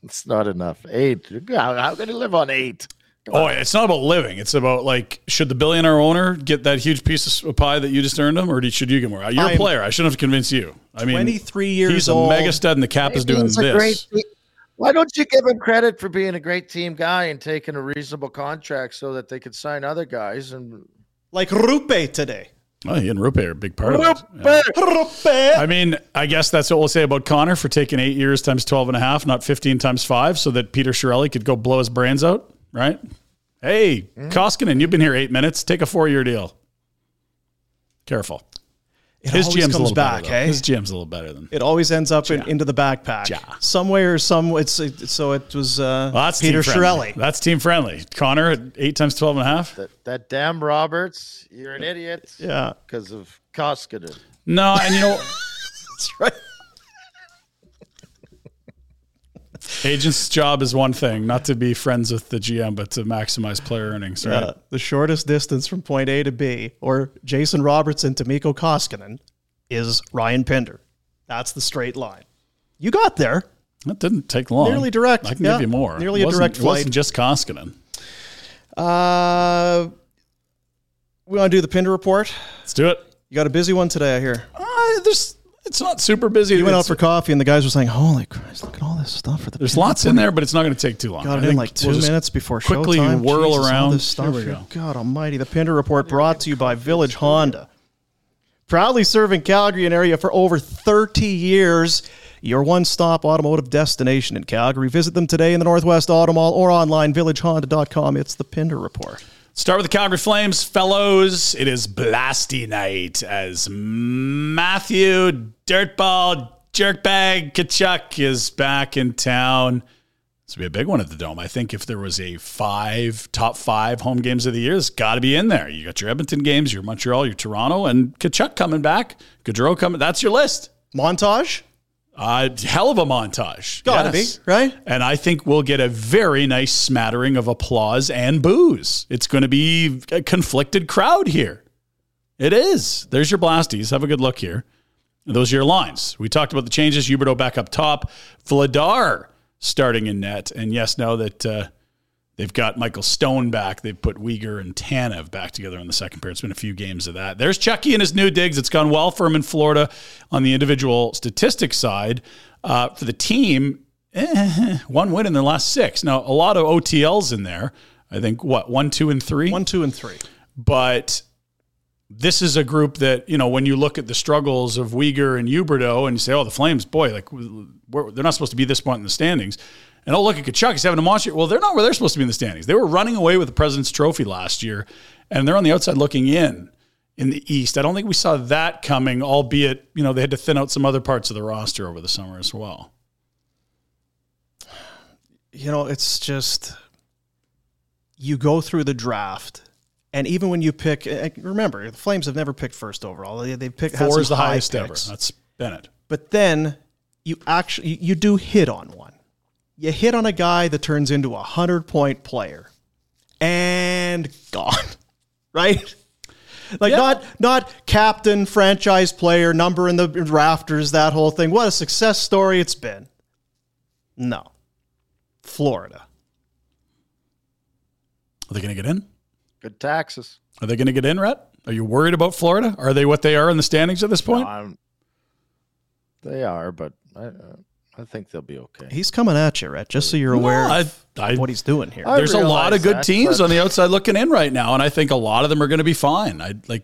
It's not enough. Eight. How, how can you live on eight? oh, it's not about living. It's about like, should the billionaire owner get that huge piece of pie that you just earned him, or should you get more? You're a I'm player. I shouldn't have convinced you. I mean, 23 years he's a old. mega stud, and the cap is doing this. great Why don't you give him credit for being a great team guy and taking a reasonable contract so that they could sign other guys? And Like Roope today. Oh, he and Roope are a big part of it. Roope. I mean, I guess that's what we'll say about Connor for taking eight years times 12 and a half, not 15 times five, so that Peter Chiarelli could go blow his brains out, right? Hey, Hmm? Koskinen, you've been here eight minutes. Take a four year deal. Careful. It His always GM's a comes little back, better. hey? His GM's a little better than. It always ends up in, into the backpack. Ja. Some way or some it's it, so it was uh, Well, that's Peter team. Chiarelli. That's team friendly. Connor at eight times 12 and a half. that, that damn Roberts, you're an idiot. Yeah. Because of Koskinen. No, and you know, (laughs) That's right. Agent's job is one thing, not to be friends with the GM, but to maximize player earnings, right? Uh, the shortest distance from point A to B, or Jason Robertson to Mikko Koskinen, is Ryan Pinder. That's the straight line. You got there. That didn't take long. Nearly direct, I can yeah. give you more. Nearly a direct It wasn't flight. just Koskinen. Uh, we want to do the Pinder report. Let's do it. You got a busy one today, I hear. Uh, there's, it's not super busy. You went out It's- for coffee, and the guys were saying, "Holy Christ, look at all this stuff for the." There's lots in there, but it's not going to take too long. Got it in like 2 we'll minutes before quickly showtime. whirl Jesus, all around. this stuff. Here we go. God Almighty! The Pinder Report brought to you by Village Honda, proudly serving Calgary and area for over 30 years. Your one-stop automotive destination in Calgary. Visit them today in the Northwest Auto Mall or online villagehonda.com. It's the Pinder Report. Start with the Calgary Flames, fellows. It is blasty night as Matthew Dirtball Jerkbag Tkachuk is back in town. This will be a big one at the Dome. I think if there was a five top five home games of the year, it's got to be in there. You got your Edmonton games, your Montreal, your Toronto, and Tkachuk coming back. Gaudreau coming. That's your list. Montage. Uh, hell of a montage. Gotta Yes. be, right? And I think we'll get a very nice smattering of applause and boos. It's going to be a conflicted crowd here. It is. There's your blasties. Have a good look here. Those are your lines. We talked about the changes. Huberdeau back up top. Vladar starting in net. And yes, now that uh, they've got Michael Stone back, they've put Weegar and Tanev back together in the second pair. It's been a few games of that. There's Chucky and his new digs. It's gone well for him in Florida on the individual statistics side. Uh, for the team, eh, one win in the last six. Now, a lot of OTLs in there. I think, what, one, two, and three? One, two, and three. but this is a group that you know when you look at the struggles of Weegar and Huberdeau and you say, oh, the Flames, boy, like we're, they're not supposed to be this point in the standings. And oh, look at Tkachuk, he's having a monster. Well, they're not where they're supposed to be in the standings. They were running away with the President's Trophy last year, and they're on the outside looking in in the East. I don't think we saw that coming, albeit you know they had to thin out some other parts of the roster over the summer as well. you know, it's just you go through the draft And even when you pick, uh, remember, the Flames have never picked first overall. They, they've picked Four is the high highest ever. That's Bennett. But then you actually you do hit on one. You hit on a guy that turns into a hundred point player, and gone, (laughs) right? Like not not captain, franchise player, number in the rafters, that whole thing. What a success story it's been. No, Florida. Are they going to get in? Good taxes. Are they going to get in, Rhett? Are you worried about Florida? Are they what they are in the standings at this point? No, I'm- they are, but I, uh, I think they'll be okay. He's coming at you, Rhett. Just so you're aware I- of I- what he's doing here. I There's a lot of good that, teams but- on the outside looking in right now, and I think a lot of them are going to be fine. I like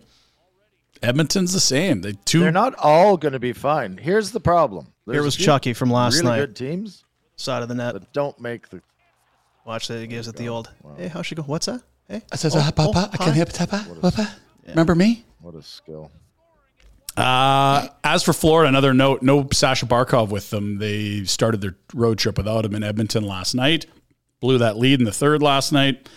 Edmonton's the same. They two. They're not all going to be fine. Here's the problem. Here was Chucky from last really night. good teams Side of the net. that don't make the. Watch that. He gives it the old. Hey, how's she go? What's that? Hey. I says, Oh, "Ah, Papa, oh, I hi." can hear Papa. Papa. Remember me? What a skill. Uh, as for Florida, another note: no Sasha Barkov with them. They started their road trip without him in Edmonton last night. Blew that lead in the third last night,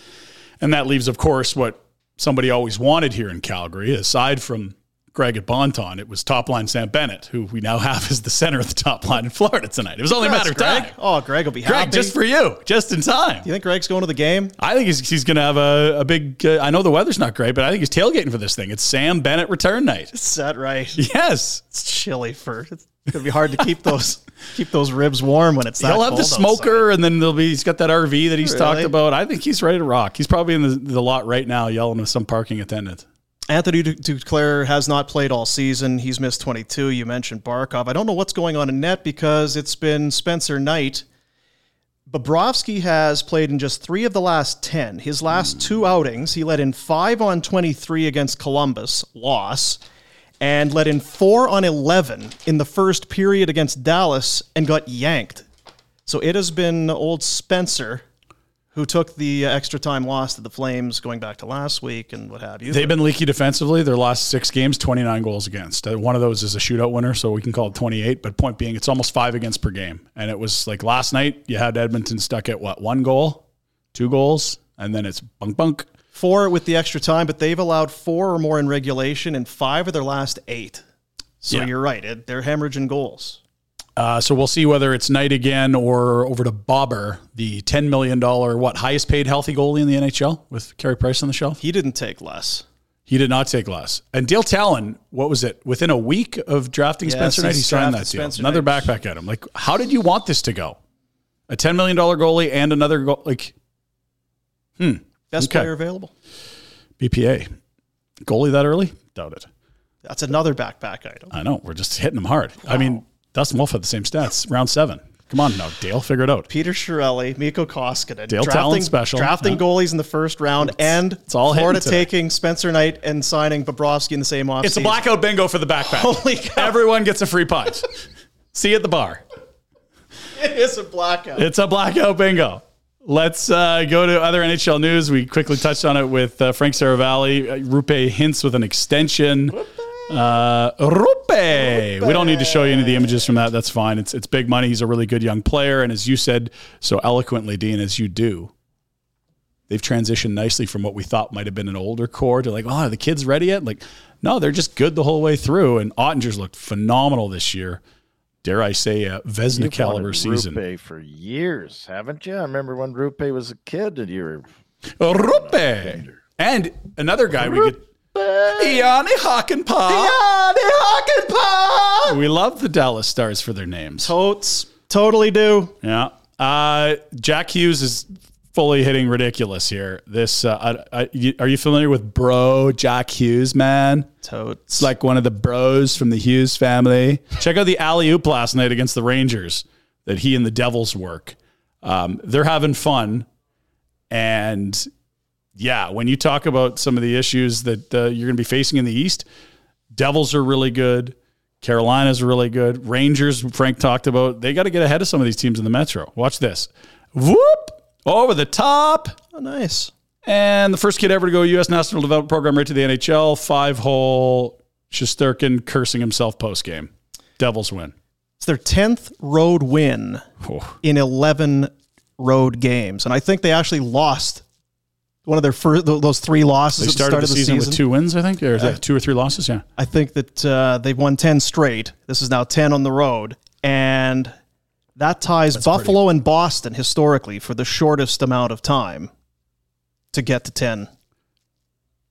and that leaves, of course, what somebody always wanted here in Calgary. Aside from Greg at Bonton, it was top line Sam Bennett, who we now have as the center of the top line in Florida tonight. It was only a matter of Greg. time. Oh, Greg will be happy. Greg, just for you, just in time. Do you think Greg's going to the game? I think he's, he's going to have a, a big. Uh, I know the weather's not great, but I think he's tailgating for this thing. It's Sam Bennett return night. Is that right? Yes, It's chilly for. It's gonna be hard to keep those keep those ribs warm when it's that he'll have the smoker, and then there'll be. He's got that RV that he's talked about. I think he's ready to rock. He's probably in the, the lot right now, yelling at some parking attendant. Anthony Du- Duclair has not played all season. He's missed 22. You mentioned Barkov. I don't know what's going on in net because it's been Spencer Knight. Bobrovsky has played in just three of the last 10. His last hmm. two outings, he let in five on 23 against Columbus, loss, and let in four on 11 in the first period against Dallas and got yanked. So it has been old Spencer who took the uh, extra time loss to the Flames going back to last week and what have you. They've been leaky defensively. Their last six games, 29 goals against. Uh, One of those is a shootout winner, so we can call it 28. But point being, it's almost five against per game. And it was like last night, you had Edmonton stuck at what, one goal, two goals, and then it's bunk bunk. four with the extra time, but they've allowed four or more in regulation in five of their last eight. So Yeah. you're right. It, they're hemorrhaging goals. Uh, so we'll see whether it's Knight again or over to Bobber, the $10 million, what, highest paid healthy goalie in the NHL with Carey Price on the shelf. He didn't take less. He did not take less. And Dale Tallon, what was it? Within a week of drafting Yes, Spencer Knight, he he's signed that deal. Spencer Another Knight. backpack at him. Like, how did you want this to go? A $10 million goalie and another goal, like, hmm. Best Okay. player available. BPA. Goalie that early? Doubt it. That's another backpack item. I know. We're just hitting them hard. I mean, Dustin Wolf had the same stats. Round seven. Come on now, Dale. Figure it out. Peter Chiarelli, Mikko Koskinen, Dale drafting, Tallon special. drafting Yeah. goalies in the first round, and it's all hitting Florida today. taking Spencer Knight and signing Bobrovsky in the same offseason. It's a blackout bingo for the backpack. (laughs) Holy cow. Everyone gets a free pint. See you at the bar. It is a blackout. It's a blackout bingo. Let's uh, go to other NHL news. We quickly touched on it with uh, Frank Seravalli. Uh, Roope Hintz with an extension. Uh, Roope. We don't need to show you any of the images from that. That's fine. It's it's big money. He's a really good young player, and as you said so eloquently, Dean, as you do, they've transitioned nicely from what we thought might have been an older core to like, oh, are the kids ready yet? Like, no, they're just good the whole way through. And Oettinger's looked phenomenal this year. Dare I say, a Vezina You've caliber season. Roope for years, haven't you? I remember when Roope was a kid and you were Roope. And another guy we get. Jani Hakanpää. Jani Hakanpää! We love the Dallas Stars for their names. Totes. Totally do. Yeah. Uh, Jack Hughes is fully hitting ridiculous here. This, uh, I, I, you- are you familiar with Bro Jack Hughes, man? Totes. It's like one of the bros from the Hughes family. Check out the alley oop last night against the Rangers that he and the Devils work. Um, they're having fun. And yeah, when you talk about some of the issues that uh, you're going to be facing in the East, Devils are really good. Carolina's really good. Rangers, Frank talked about, they got to get ahead of some of these teams in the Metro. Watch this. Whoop! Over the top. Oh, nice. And the first kid ever to go U.S. National Development Program right to the NHL. Five hole Shesterkin cursing himself post game. Devils win. It's their 10th road win Oh. in 11 road games. And I think they actually lost One of their first those three losses They at the started start the of the season, season. with two wins, I think, or Uh, two or three losses. Yeah, I think that uh, they've won 10 straight. This is now 10 on the road. And that ties Buffalo and Boston historically for the shortest amount of time to get to 10.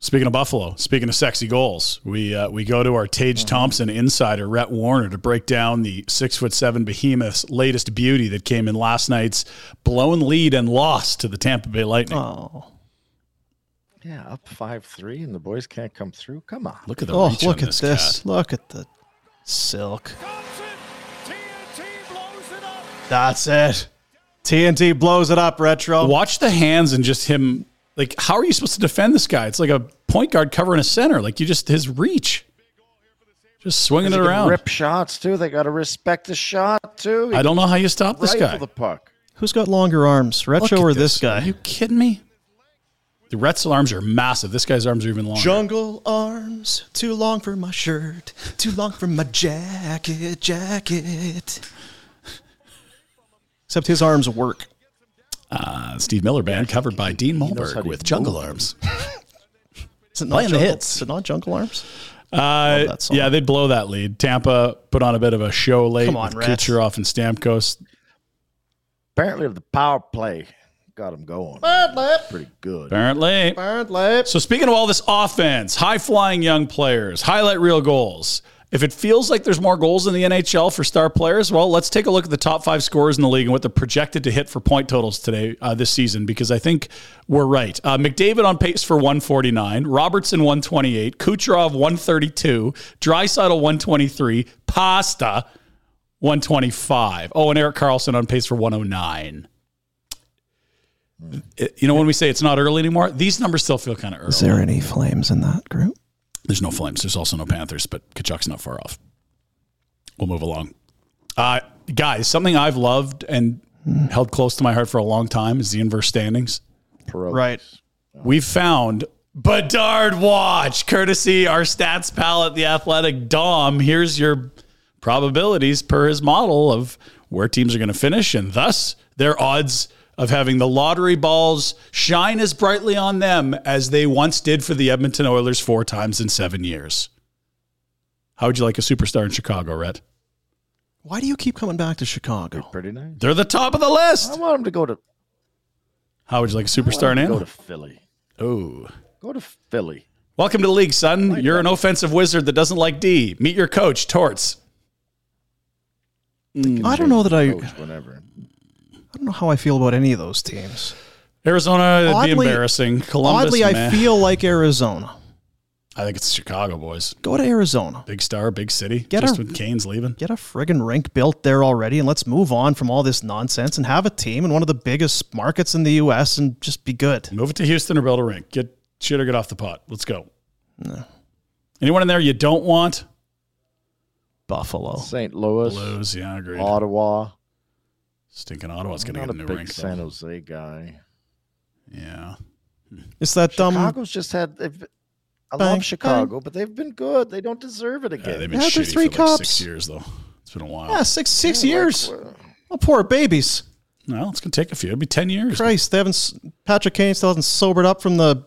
Speaking of Buffalo, speaking of sexy goals, we uh, we go to our Tage Thompson insider Rhett Warrener to break down the six foot seven behemoth's latest beauty that came in last night's blown lead and loss to the Tampa Bay Lightning. Oh, Yeah, up five three, and the boys can't come through. Come on. look at the oh reach look on at this. this. Look at the silk. That's it. TNT blows it up, Retro. Watch the hands and just him. Like, how are you supposed to defend this guy? It's like a point guard covering a center. Like you just his reach, just swinging it around. Rip shots too. They got to respect the shot too. I don't know how you stop this guy. the puck. Who's got longer arms, Retro or at this Are guy? you kidding me? The Retzel arms are massive. This guy's arms are even longer. Jungle arms, too long for my shirt, too long for my jacket, jacket. Except his arms work. Uh, Steve Miller Band covered by Dean knows Mulberg with Jungle move. Arms. (laughs) Is it not Playing the hits. Is it not jungle arms? Uh, yeah, they'd blow that lead. Tampa put on a bit of a show late Come on, with Rhett. Kucherov and Stamkos. Apparently, of the power play got them going. Pretty good. Apparently. Apparently. So speaking of all this offense, high flying young players, highlight reel goals. If it feels like there's more goals in the NHL for star players, well, let's take a look at the top five scorers in the league and what they're projected to hit for point totals today uh, this season, because I think we're right. Uh, McDavid on pace for 149, Robertson 128, Kucherov 132, Draisaitl 123, Pasta 125. Oh, and Erik Karlsson on pace for 109. It- you know when we say it's not early anymore, these numbers still feel kind of early. Is there any flames in that group? There's no Flames. There's also no Panthers, but Tkachuk's not far off. We'll move along. Uh, guys, something I've loved and held close to my heart for a long time is the inverse standings. Right. We've found Bedard Watch, courtesy our stats pal at the Athletic Dom. Here's your probabilities per his model of where teams are going to finish and thus their odds of having the lottery balls shine as brightly on them as they once did for the Edmonton Oilers four times in seven years. How would you like a superstar in Chicago, Rhett? Why do you keep coming back to Chicago? Pretty nice. They're the top of the list. I want them to go to. How would you like a superstar in? to Go to Philly. Oh. Go to Philly. Welcome to the league, son. You're an offensive wizard that doesn't like D. Meet your coach, Torts. I don't know that I. Coach, whatever. I don't know how I feel about any of those teams. Arizona, it'd be Oddly- embarrassing. Columbus, Oddly, I meh. feel like Arizona. I think it's Chicago, boys. Go to Arizona. Big star, big city. Get just a- when Kane's leaving. Get a friggin' rink built there already, and let's move on from all this nonsense and have a team in one of the biggest markets in the U.S. and just be good. Move it to Houston or build a rink. Get shit or get off the pot. Let's go. Anyone in there you don't want? Buffalo. St. Louis, Blues, yeah, agreed. Ottawa. Stinking Ottawa's going to get a a new big rink. though. San Jose guy. Yeah. It's that dumb. Chicago's just had. They've, I Bang, love Chicago, but they've been good. They don't deserve it again. Yeah, they've been Yeah, shitty three for like six years, though. It's been a while. yeah, six six Yeah, like, years. uh, oh, poor babies. Well, it's going to take a few. It'll be 10 years. Christ, they haven't. Patrick Kane still hasn't sobered up from the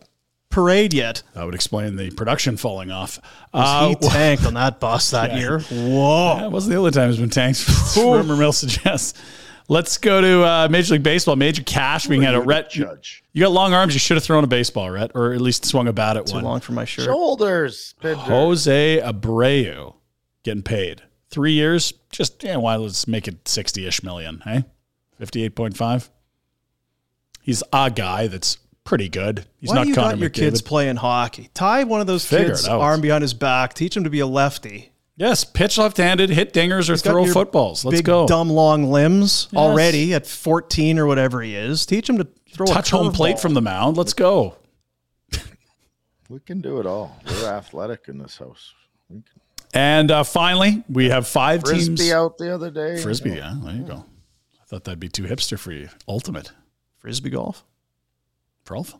parade yet. That would explain the production falling off. Was he (laughs) Uh, tanked on that bus that (laughs) Yeah. year? Whoa. That wasn't the only time he's been tanked. (laughs) Rumor mill suggests. Let's go to uh, Major League Baseball. Major Cash being had a Rhett. Judge. you got long arms. You should have thrown a baseball, Rhett, or at least swung a bat at Too one. Too long for my shirt. Shoulders. Pinder. Jose Abreu getting paid three years. Just yeah, why? Let's make it sixty-ish million. Hey, fifty-eight point five. He's a guy that's pretty good. He's Why not do you Connor got your McDavid. kids playing hockey? Tie one of those Figure kids' arm behind his back. Teach him to be a lefty. Yes, pitch left-handed, hit dingers, or He's throw footballs. Let's Big go. dumb long limbs Yes. already at 14 or whatever he is. Teach him to throw a Touch home plate curveball. from the mound. Let's go. We can do it all. We're athletic in this house. We can- And uh, finally, we have five Frisbee teams. Frisbee out the other day. Frisbee, yeah, there you go. I thought that'd be too hipster for you. Ultimate frisbee golf. Prolf.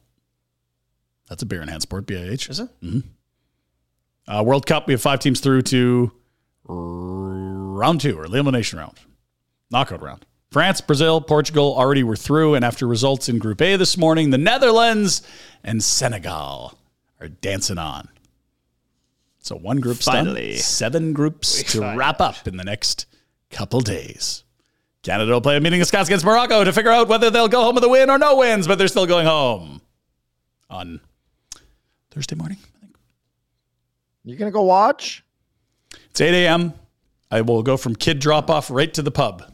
That's a beer and hand sport. BIH. Is it? Uh, World Cup. We have five teams through to round two or elimination round, knockout round. France, Brazil, Portugal already were through, and after results in Group A this morning, the Netherlands and Senegal are dancing on. So one group's Finally. done, seven groups to finally. wrap up in the next couple days. Canada will play a meeting of Scots against Morocco to figure out whether they'll go home with a win or no wins, but they're still going home on Thursday morning. You gonna go watch? It's 8 a.m. I will go from kid drop off right to the pub,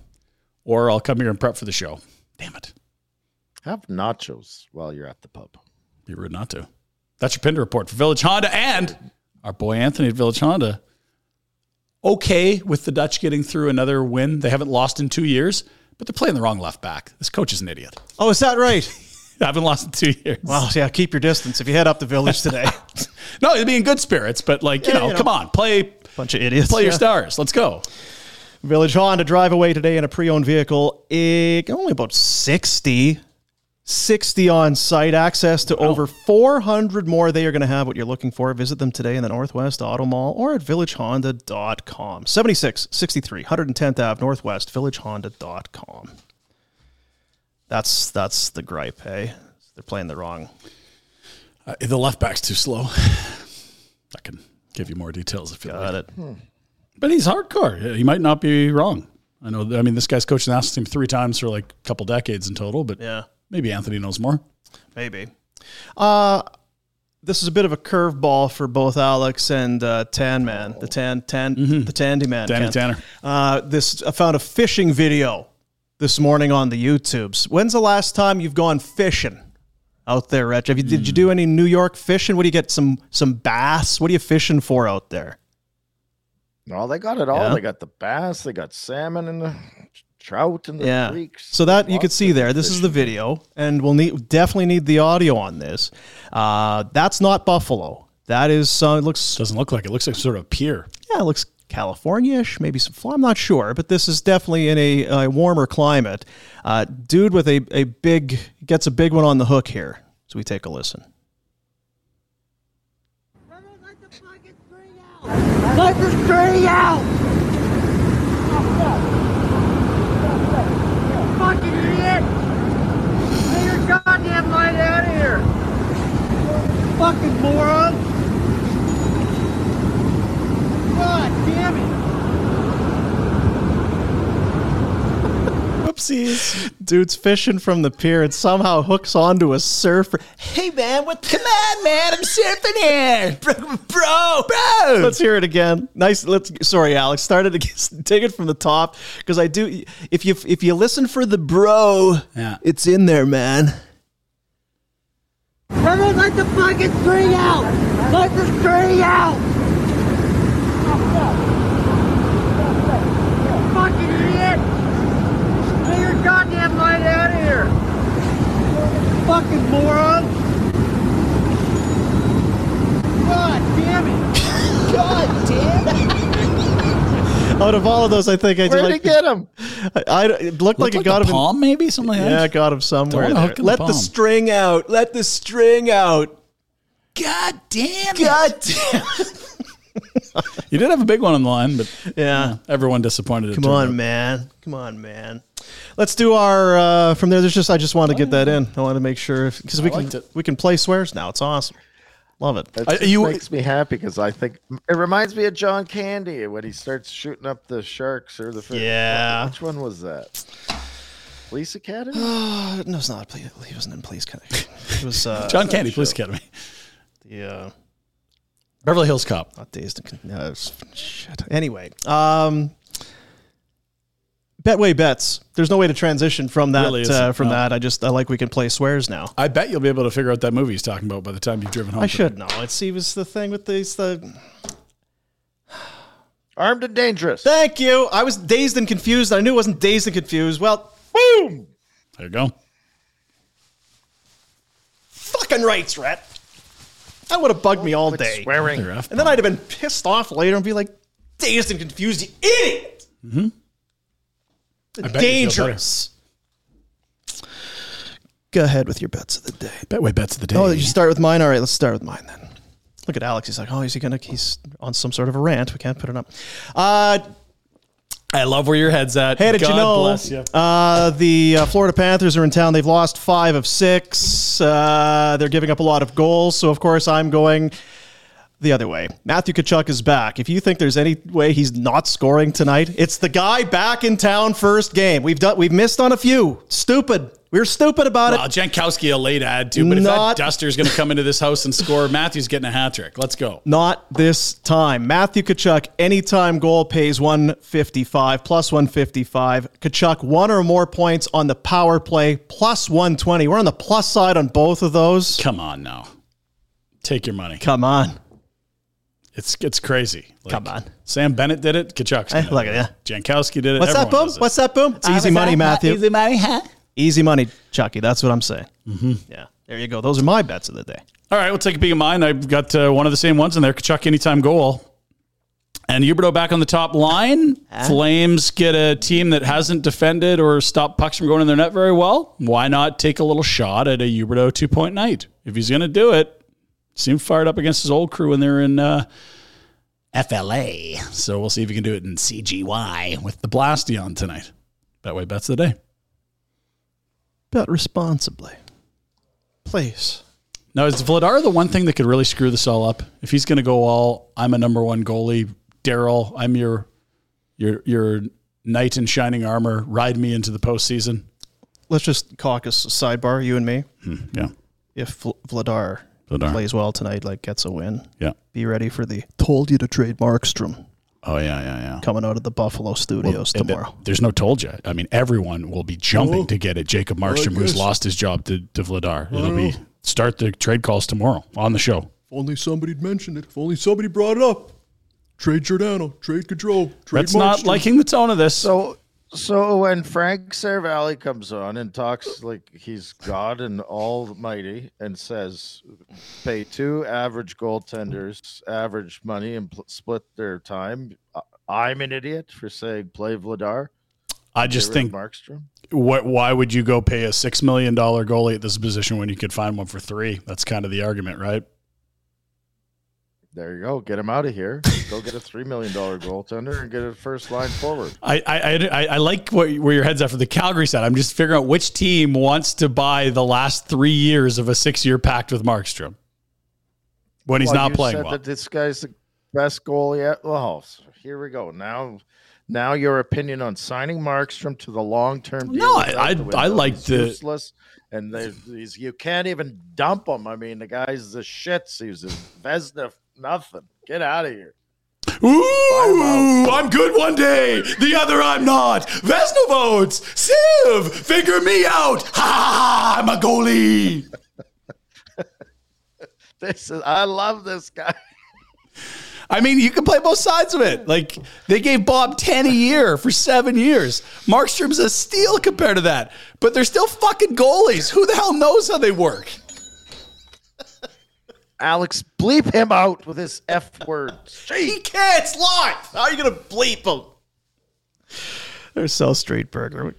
or I'll come here and prep for the show. Damn it. Have nachos while you're at the pub. Be rude not to. That's your Pinder report for Village Honda and our boy Anthony at Village Honda. Okay with the Dutch getting through another win. They haven't lost in two years, but they're playing the wrong left back. This coach is an idiot. Oh, is that right? (laughs) haven't lost in two years. Well, yeah, keep your distance if you head up the village today. (laughs) no, he'll be in good spirits, but like, you, Yeah, know, you know. come on, play Bunch of idiots. play your stars. Let's go. Village Honda drive away today in a pre-owned vehicle. Eh, only about 60. 60 on site. Access to over 400 more they are going to have what you're looking for. Visit them today in the Northwest Auto Mall or at villagehonda.com. 76 63 110th Ave Northwest, villagehonda.com. That's that's the gripe, hey? They're playing the wrong. Uh, the left back's too slow. (sighs) I can give you more details if you Got like. it. But he's hardcore. He might not be wrong. I know. I mean, this guy's coached the national team three times for like a couple decades in total. But Yeah. maybe Anthony knows more. Maybe. Uh this is a bit of a curveball for both Alex and uh, Tan Man, the Tan Tan the Tandy Man. Danny Ken. Tanner. Uh, this I found a fishing video this morning on the YouTubes. When's the last time you've gone fishing out there, Rich? Have you, Did you do any New York fishing? What do you get? Some some bass? What are you fishing for out there? No, they got it all. Yeah. They got the bass, they got salmon and the trout and the yeah. creeks. So that you could see there. This is the video, and we'll need definitely need the audio on this. Uh, that's not Buffalo. That is uh, it looks Doesn't look like it. Looks like sort of a pier. yeah, it looks California-ish, maybe some. Fl- I'm not sure, but this is definitely in a, a warmer climate. Uh, dude with a, a big gets a big one on the hook here. So we take a listen. Let the string out! Fucking idiot! Get your goddamn light out of here! Fucking moron! God damn it! Whoopsies. Dude's fishing from the pier and somehow hooks onto a surfer. Hey man, what come on, man, I'm surfing here. (laughs) Bro, bro, bro. Let's hear it again. Nice. Let's sorry, Alex. Started again. (laughs) Take it from the top. Because I do if you if you listen for the bro, Yeah. it's in there, man. Everyone let the fucking string out! Let the string out! Fucking idiot! Get your goddamn light out of here! Fucking moron! God damn it! God damn it! Out of all of those, I think I Where'd like he get him? I, I- it looked like Looked it got a him. in- palm, maybe something like yeah, that. got him somewhere. Don't there. hook the Let the, palm. string out. Let the string out. God damn it! God damn. (laughs) You did have a big one on the line, but Yeah. everyone disappointed. Come on, out. man. Come on, man. Let's do our uh, from there. There's just I just want to get that in. I want to make sure because we can it. we can play swears now. It's awesome. Love it. That I- just you- makes me happy because I think it reminds me of John Candy when he starts shooting up the sharks or the fish. Yeah. Which one was that? Police Academy? Uh, (sighs) no, it's not. Police- He wasn't in Police Academy. It was uh, (laughs) John Candy, Police Academy, the uh, Beverly Hills Cop. not dazed. and Con- No, shit. Anyway, um, Betway bets. There's no way to transition from that. Really uh, from no. that, I just I like we can play swears now. I bet you'll be able to figure out that movie he's talking about by the time you've driven home. I should know. It's he was the thing with these the. Armed and Dangerous. Thank you. I was dazed and confused. I knew it wasn't dazed and confused. Well, Boom! There you go. fucking rights, Rat. That would have bugged me all Quit day. Swearing. And then I'd have been pissed off later and be like, dazed and confused, you idiot. I bet you feel Dangerous. Go ahead with your bets of the day. Betway bets of the day. Oh, you start with mine? All right, let's start with mine then. Look at Alex. He's like, oh, is he going to, he's on some sort of a rant. We can't put it up. Uh, I love where your head's at. Hey, did God you know bless you. Uh, the uh, Florida Panthers are in town? They've lost five of six. Uh, they're giving up a lot of goals. So, of course, I'm going the other way. Matthew Tkachuk is back. If you think there's any way he's not scoring tonight, it's the guy back in town first game. We've done we've missed on a few. Stupid. We were stupid about Well, it. Jankowski a late ad too, but if Not- that Duster's going to come into this house and score, Matthew's getting a hat trick. Let's go. Not this time. Matthew Tkachuk, anytime goal pays 155 plus 155. Tkachuk, one or more points on the power play plus 120. We're on the plus side on both of those. Come on now, take your money. Come on. It's it's crazy. Like, Come on. Sam Bennett did it. Tkachuk's Hey, look at it. Jankowski did it. What's that, boom? What's that, boom? It's easy money, Matthew. Easy money, huh? Easy money, Chucky. That's what I'm saying. Mm-hmm. Yeah. There you go. Those are my bets of the day. All right, we'll take a peek at mine. I've got uh, one of the same ones in there. Tkachuk anytime goal. And Huberdeau back on the top line. Flames get a team that hasn't defended or stopped pucks from going in their net very well. Why not take a little shot at a Huberdeau two point night? If he's going to do it, seemed fired up against his old crew when they're in uh, FLA. So we'll see if he can do it in CGY with the Blasty on tonight. That way, bets of the day. Bet responsibly. Please. Now, is Vladar the one thing that could really screw this all up? If he's going to go all, I'm a number one goalie, Darryl, I'm your, your, your knight in shining armor. Ride me into the postseason. Let's just caucus sidebar, you and me. Hmm, yeah. If Vl- Vladar, Vladar. plays well tonight, like gets a win, Yeah. be ready for the told you to trade Markstrom Oh yeah, yeah, yeah. coming out of the Buffalo studios And tomorrow. There's no told yet. I mean, everyone will be jumping Oh. to get it. Jacob oh, Markstrom, who's lost his job to, to Vladar. I It'll don't be know. start the trade calls tomorrow on the show. If only somebody'd mentioned it. If only somebody brought it up. Trade Giordano. Trade Gaudreau. Trade That's not liking the tone of this. So, so when Frank Seravalli comes on and talks like he's God and Almighty and says, "Pay two average goaltenders average money and pl- split their time," I'm an idiot for saying play Vladar. I just think Markstrom. what why would you go pay a six million dollar goalie at this position when you could find one for three? That's kind of the argument, right? There you go. Get him out of here. Go get a three million dollar goaltender and get a first line forward. I I, I, I like what, where your head's at for the Calgary side. I'm just figuring out which team wants to buy the last three years of a six year pact with Markstrom when he's Well, not you playing said well. That this guy's the best goalie at well. Here we go. Now, now your opinion on signing Markstrom to the long term. No, I- I- I like the- useless, and these you can't even dump him. I mean, the guy's the shits. He's a Vezina, nothing. Get out of here. Ooh, I'm good one day, the other I'm not. Vezina votes. Siv, figure me out. Ha ha ha! I'm a goalie. (laughs) This is I love this guy. I mean, you can play both sides of it. Like they gave Bob ten a year for seven years. Markstrom's a steal compared to that, but they're still fucking goalies. Who the hell knows how they work? Alex, bleep him out with his f word. (laughs) He can't. It's live. How are you going to bleep him? There's South Street Burglar.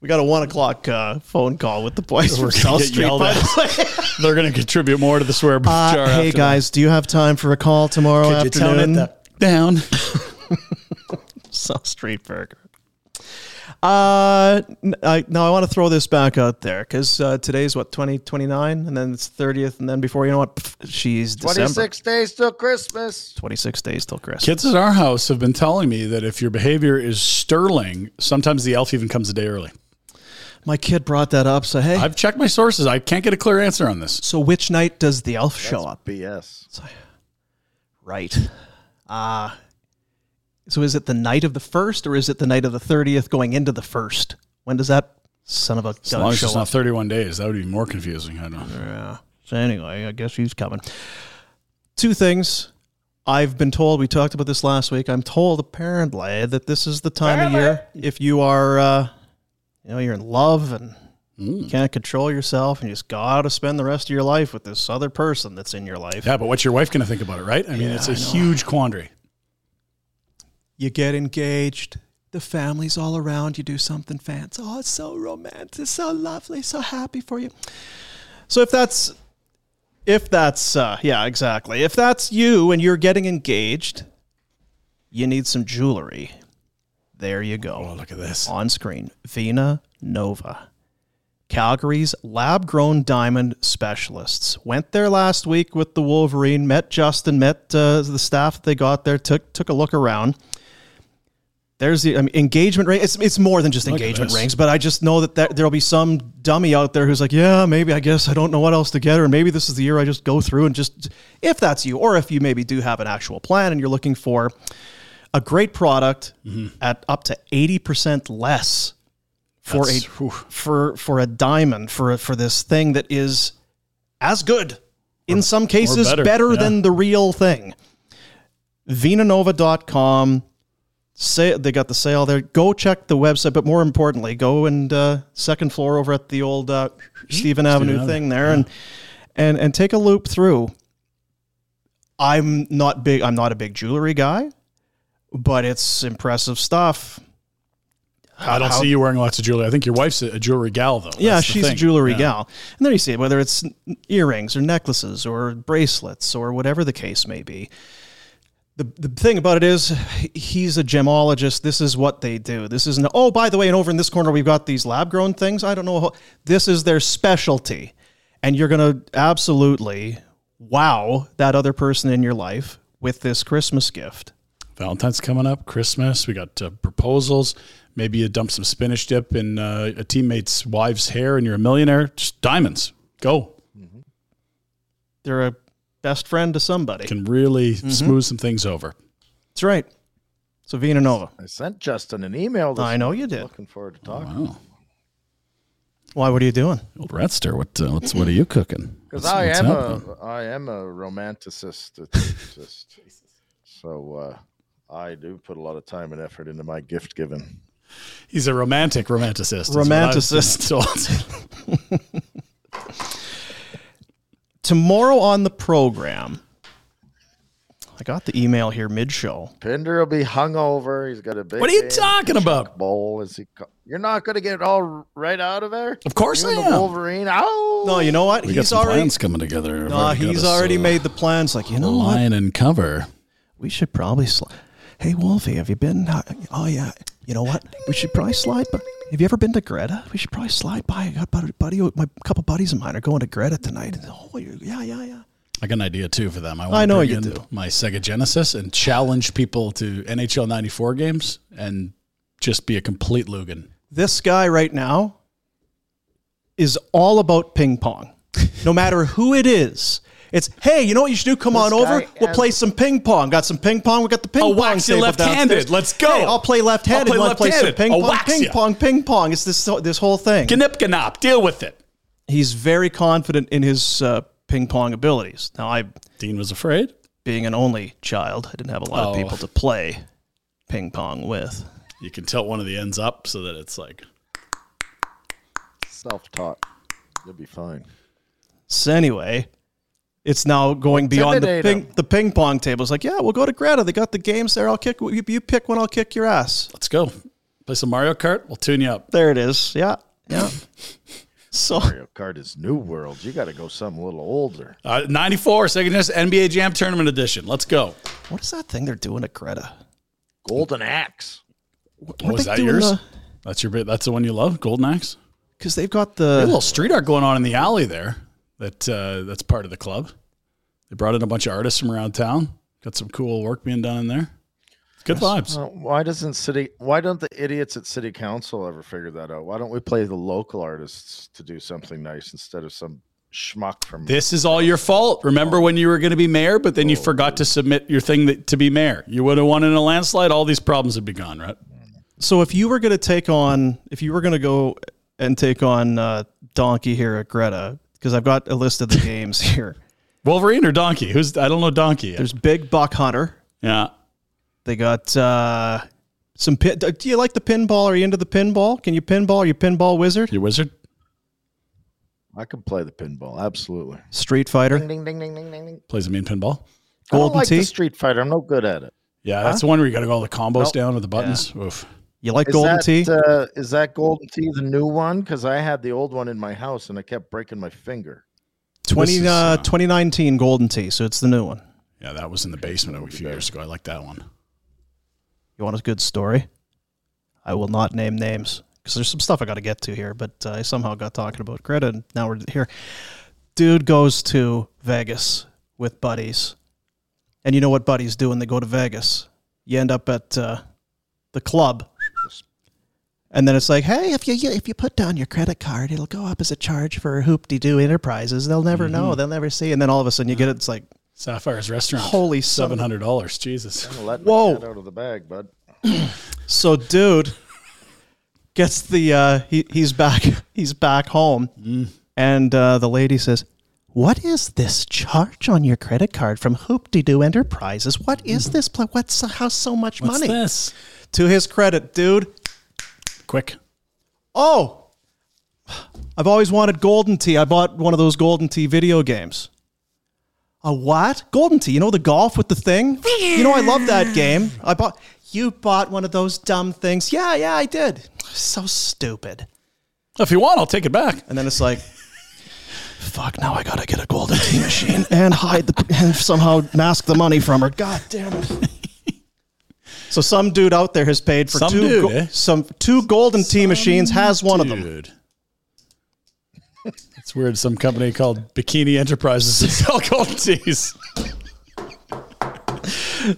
We got a one o'clock uh, phone call with the boys We're from South get Street. yelled By at. the (laughs) way. They're going to contribute more to the swear Uh, jar. hey after guys, do you have time for a call tomorrow Could you tone afternoon? it the- down? (laughs) South Street Burger. Uh, n- I, now I want to throw this back out there because uh, today's what twenty twenty nine, and then it's 30th, and then before you know what, pff, she's Twenty December. six days till Christmas. 26 days till Christmas. Kids at our house have been telling me that if your behavior is sterling, sometimes the elf even comes a day early. My kid brought that up, so hey. I've checked my sources. I can't get a clear answer on this. So which night does the elf show up? BS. Right. Uh so is it the night of the first or is it the night of the 30th going into the first? When does that son of a As gun long as it's up? not 31 days, that would be more confusing. I don't know. Yeah. So anyway, I guess he's coming. Two things. I've been told, we talked about this last week. I'm told apparently that this is the time of year if you are, uh, you know, you're in love and you can't control yourself and you just got to spend the rest of your life with this other person that's in your life. Yeah, but what's your wife going to think about it, right? I mean, Yeah, it's a huge quandary. You get engaged. The family's all around. You do something fancy. Oh, it's so romantic, so lovely, so happy for you. So if that's, if that's, uh, yeah, exactly. If that's you and you're getting engaged, you need some jewelry There you go. Oh, look at this. On screen. Vina Nova. Calgary's lab grown diamond specialists. Went there last week with the Wolverine, met Justin, met uh, the staff that they got there, took took a look around. There's the I mean, engagement ring. It's, it's more than just Look engagement rings, but I just know that, that there'll be some dummy out there who's like, yeah, maybe I guess I don't know what else to get, or maybe this is the year I just go through and just, if that's you, or if you maybe do have an actual plan and you're looking for a great product Mm-hmm. at up to 80% less for That's- a for for a diamond for for this thing that is as good in some cases better, better, yeah. than the real thing vinanova.com say they got the sale there go check the website but more importantly go and uh, second floor over at the old uh, stephen avenue thing there and and and take a loop through i'm not big i'm not a big jewelry guy but it's impressive stuff I don't How- see you wearing lots of jewelry. I think your wife's a, jewelry gal, though. yeah, That's the she's a jewelry Yeah. gal. And there you see it, whether it's earrings or necklaces or bracelets or whatever the case may be. The, the thing about it is, he's a gemologist. This is what they do. This isn't, oh, by the way, and over in this corner, we've got these lab grown things. I don't know. How, this is their specialty. And you're going to absolutely wow that other person in your life with this Christmas gift. Valentine's coming up, Christmas. We got uh, proposals. Maybe you dump some spinach dip in uh, a teammate's wife's hair and you're a millionaire. Just diamonds. Go. They're a best friend to somebody. Can really Mhm. smooth some things over. That's right. So Vina Nova. I sent Justin an email. This I know you did. Looking forward to talking. Wow. Why? What are you doing? Old Redster, what, uh, what's, what are you cooking? Because I am happening? a I am a romanticist. (laughs) Just, so uh, I do put a lot of time and effort into my gift giving. He's a romantic romanticist. is what I've been Romanticist. (laughs) (laughs) told. tomorrow on the program, I got the email here mid show. Pinder will be hungover. He's got a big. What are you talking about? Bowl is he? ca- You're not going to get it all right out of there. Of course you I am. the Wolverine. Ow! No, you know what? We got he's some already plans coming together. I've no, already he's us, already uh, made the plans. Like you know what? line and cover. We should probably. Sli- hey, Wolfie, have you been? Uh, oh yeah. You know what? We should probably slide. But have you ever been to Greta? We should probably slide by. I got buddy, buddy my couple buddies of mine are going to Greta tonight. Oh, yeah, yeah, yeah. I got an idea too for them. I, I want know bring you do. My Sega Genesis and challenge people to NHL '94 games and just be a complete Lugan. This guy right now is all about ping pong. No matter who it is. It's hey, you know what you should do? Come This on over. guy We'll play some ping pong. Got some ping pong. We got the ping I'll pong. wax you table left-handed. downstairs. Let's go. Hey, I'll play left-handed. I'll play Want to play some left-handed. ping I'll pong? wax Ping ya. pong. Ping pong. It's this this whole thing. Ganip ganop. Deal with it. He's very confident in his uh, ping pong abilities. Now, I Dean was afraid. being an only child, I didn't have a lot of Oh. people to play ping pong with. You can tilt one of the ends up so that it's like Self-taught. You'll be fine. So anyway, it's now going beyond the ping, the ping pong table. It's like, yeah, we'll go to Greta. They got the games there. I'll kick. You, you pick one. I'll kick your ass. let's go play some Mario Kart. We'll tune you up. There it is. Yeah, yeah. (laughs) so Mario Kart is new world. You got to go something a little older. Uh, '94 Sega NBA Jam Tournament Edition. Let's go. what is that thing they're doing at Greta? Golden Axe. What Aren't was that yours? the- That's your. That's the one you love, Golden Axe. Because they've got They had a the little street art going on in the alley there. That uh, that's part of the club. They brought in a bunch of artists from around town. Got some cool work being done in there. Good vibes. Uh, why doesn't city? Why don't the idiots at city council ever figure that out? Why don't we play the local artists to do something nice instead of some schmuck from? This is all your fault. Remember when you were going to be mayor, but then you Oh, forgot to submit your thing that, to be mayor. You would have won in a landslide. All these problems would be gone, right? So if you were going to take on, if you were going to go and take on uh, Donkey here at Greta, because I've got a list of the games (laughs) here. Wolverine or Donkey? Who's I don't know Donkey. Yet. There's Big Buck Hunter. Yeah. They got uh, some pin. Do you like the pinball? Are you into the pinball? Can you pinball? Are you pinball wizard? You wizard? I can play the pinball. Absolutely. Street Fighter. Ding ding ding ding ding ding. ding. Plays a mean pinball. I don't like Tee? the Street Fighter. I'm no good at it. Yeah, that's the one where you got to go all the combos Nope. down with the buttons. Oof. You like Is Golden that, Tee? Uh, is that Golden Tee the new one? Because I had the old one in my house and I kept breaking my finger. 20, is, uh, uh, 2019 Golden Tee, so it's the new one. Yeah, that was in the basement a few years ago. I like that one. You want a good story? I will not name names because there's some stuff I got to get to here, but uh, I somehow got talking about Greta, and now we're here. Dude goes to Vegas with buddies, and you know what buddies do when they go to Vegas? You end up at uh, the club, and then it's like, hey, if you if you put down your credit card, it'll go up as a charge for Hoop-de Doo Enterprises. They'll never know. Mhm. They'll never see. And then all of a sudden, you get it. It's like Sapphire's restaurant. Holy son of seven a- hundred dollars. Jesus. Let Whoa. the out of the bag, bud. (clears throat) So, dude gets the uh, he, he's back (laughs) he's back home, and uh, the lady says, "What is this charge on your credit card from Hoop-de-Doo Enterprises? What is this? pla- What's how so much What's money?" this? To his credit, dude. Quick. Oh, I've always wanted Golden Tee. I bought one of those Golden Tee video games. A what? Golden Tee. You know the golf with the thing? You know I love that game. I bought. You bought one of those dumb things. Yeah, yeah, I did. So stupid. If you want, I'll take it back. And then it's like, fuck. Now I gotta get a Golden Tee machine (laughs) and hide the and somehow mask the money from her. God damn it. So some dude out there has paid for Some two dude, go- eh? some two Golden Tee machines. Has one of them. Dude. It's weird. Some company called Bikini Enterprises sell Golden Tees.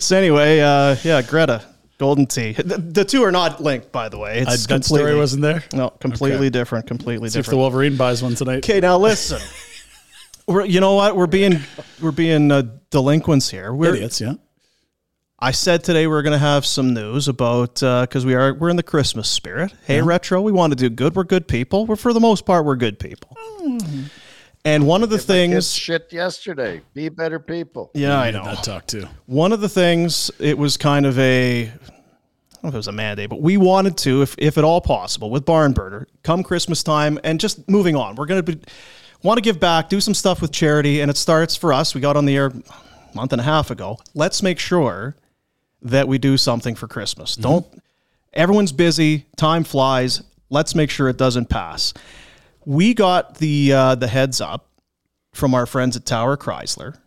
So anyway, uh, yeah, Greta, Golden Tee. The, the two are not linked, by the way. I- It's that story wasn't there? No, completely Okay. different. Completely See if the different. Wolverine buys one tonight. Okay, now listen. (laughs) We're, you know what? We're being we're being uh, delinquents here. We're, Idiots, yeah. I said today we're going to have some news about uh, because we are we're in the Christmas spirit. Hey, retro, we want to do good. We're good people. We're for the most part we're good people. Mm-hmm. And one of the Kids things shit yesterday. Be better people. Yeah, I know. had That talk too. One of the things, it was kind of a, I don't know if it was a mandate, but we wanted to, if, if at all possible, with Barn Burner, come Christmas time and just moving on. We're going to be, want to give back, do some stuff with charity, and it starts for us. We got on the air a month and a half ago. Let's make sure that we do something for Christmas. Don't, everyone's busy, time flies. Let's make sure it doesn't pass. We got the uh, the heads up from our friends at Tower Chrysler.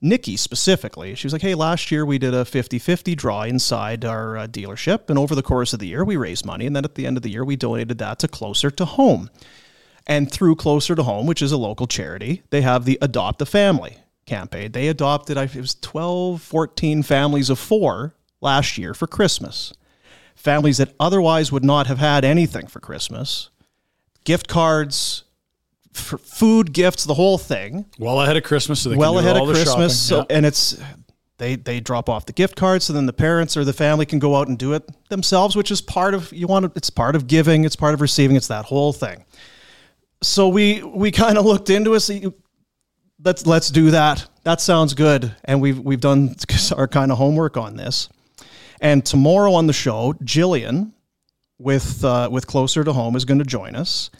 Nikki specifically, she was like, Hey, last year we did a 50 50 draw inside our uh, dealership. And over the course of the year, we raised money. And then at the end of the year, we donated that to Closer to Home. And through Closer to Home, which is a local charity, they have the Adopt a Family campaign. They adopted, it was 12, 14 families of four last year for Christmas. Families that otherwise would not have had anything for Christmas. Gift cards, food gifts, the whole thing Well ahead of Christmas, so they well ahead of Christmas. So, and it's they they drop off the gift cards, so then the parents or the family can go out and do it themselves, which is part of you want. to- It's part of giving. It's part of receiving. It's that whole thing. So we we (laughs) kind of looked into it. So you, let's let's do that. That sounds good, and we've we've done (laughs) our kind of homework on this. And tomorrow on the show, Jillian with uh, with closer to home is going to join us.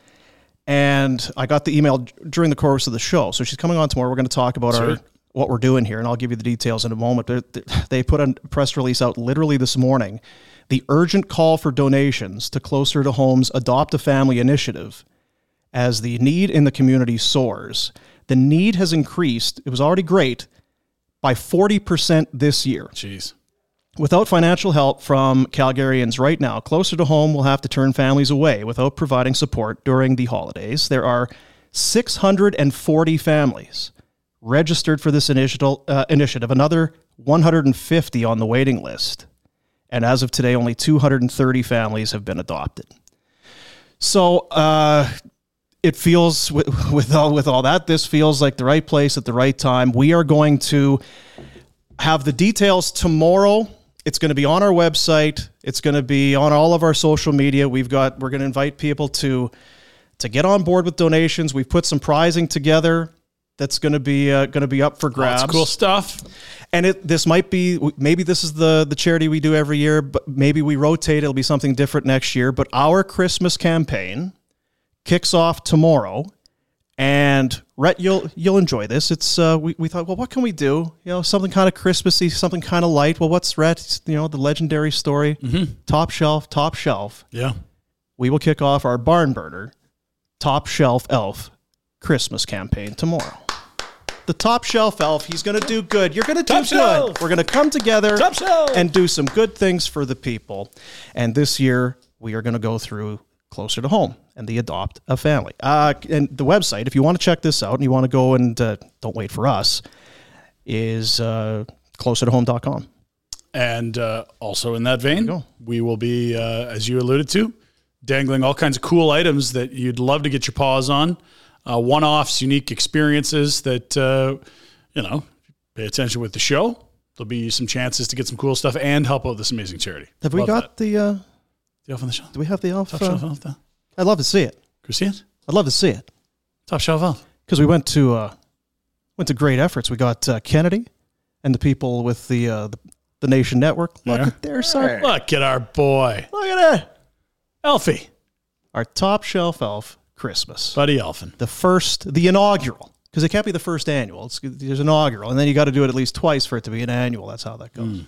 And I got the email during the course of the show. So she's coming on tomorrow. We're going to talk about our what we're doing here, and I'll give you the details in a moment. But they put a press release out literally this morning. The urgent call for donations to Closer to Home's Adopt a Family initiative as the need in the community soars. The need has increased. It was already great by 40% this year. Jeez. Without financial help from Calgarians right now, closer to home will have to turn families away without providing support during the holidays. There are 640 families registered for this initiative, uh, initiative another 150 on the waiting list. And as of today, only 230 families have been adopted. So uh, it feels, with, (laughs) with, all, with all that, this feels like the right place at the right time. We are going to have the details tomorrow. It's going to be on our website. It's going to be on all of our social media. We've got we're going to invite people to to get on board with donations. We've put some prizing together that's going to be uh, going to be up for grabs. Lots cool stuff. And it this might be maybe this is the the charity we do every year, but maybe we rotate. It'll be something different next year. But our Christmas campaign kicks off tomorrow. And Rhett, you'll you'll enjoy this. It's uh, we, we thought, well, what can we do? You know, something kind of Christmassy, something kind of light. Well, what's Rhett? You know, the legendary story, top shelf, top shelf. Yeah. We will kick off our barn burner, top shelf elf Christmas campaign tomorrow. The top shelf elf, he's going to do good. You're going to do Top good. shelf. We're going to come together and do some good things for the people. And this year, we are going to go through closer to home and the adopt a family. Uh, and the website, if you want to check this out and you want to go and uh, don't wait for us, is uh, closer to home.com. And uh, also in that vein, we will be, uh, as you alluded to, dangling all kinds of cool items that you'd love to get your paws on, uh, one-offs, unique experiences that uh, you know. Pay attention with the show. There'll be some chances to get some cool stuff and help out this amazing charity. Have we Love got the uh, the elf on the shelf? Do we have the elf? Top shelf elf there? I'd love to see it. We see it? I'd love to see it. Top shelf elf. Because we went to uh, went to great efforts. We got uh, Kennedy and the people with the uh, the, the Nation Network. Look at their son. Look at our boy, Look at that. Elfie, Our top shelf elf Christmas. Buddy Elfin. The first, the inaugural. Because it can't be the first annual. It's there's inaugural, and then you got to do it at least twice for it to be an annual. That's how that goes.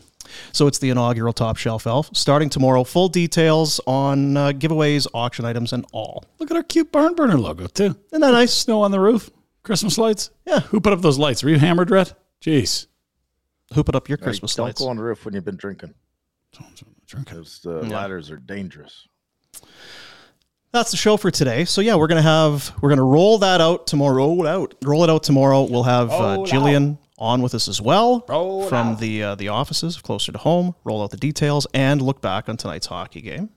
So it's the inaugural Top Shelf Elf starting tomorrow. Full details on uh, giveaways, auction items, and all. Look at our cute barn burner logo too. Isn't that nice? Snow on the roof, Christmas lights. Yeah. Who put up those lights? Were you hammered, Red? Jeez. Who put up your Hey, Christmas don't lights? go on the roof when you've been drinking. Drinking. Because the Yeah. ladders are dangerous. That's the show for today. So yeah, we're gonna have we're gonna roll that out tomorrow. Roll it out. Roll it out tomorrow. We'll have uh, Roll Jillian on with us as well Roll from out. the uh, the offices closer to home. Roll out the details and look back on tonight's hockey game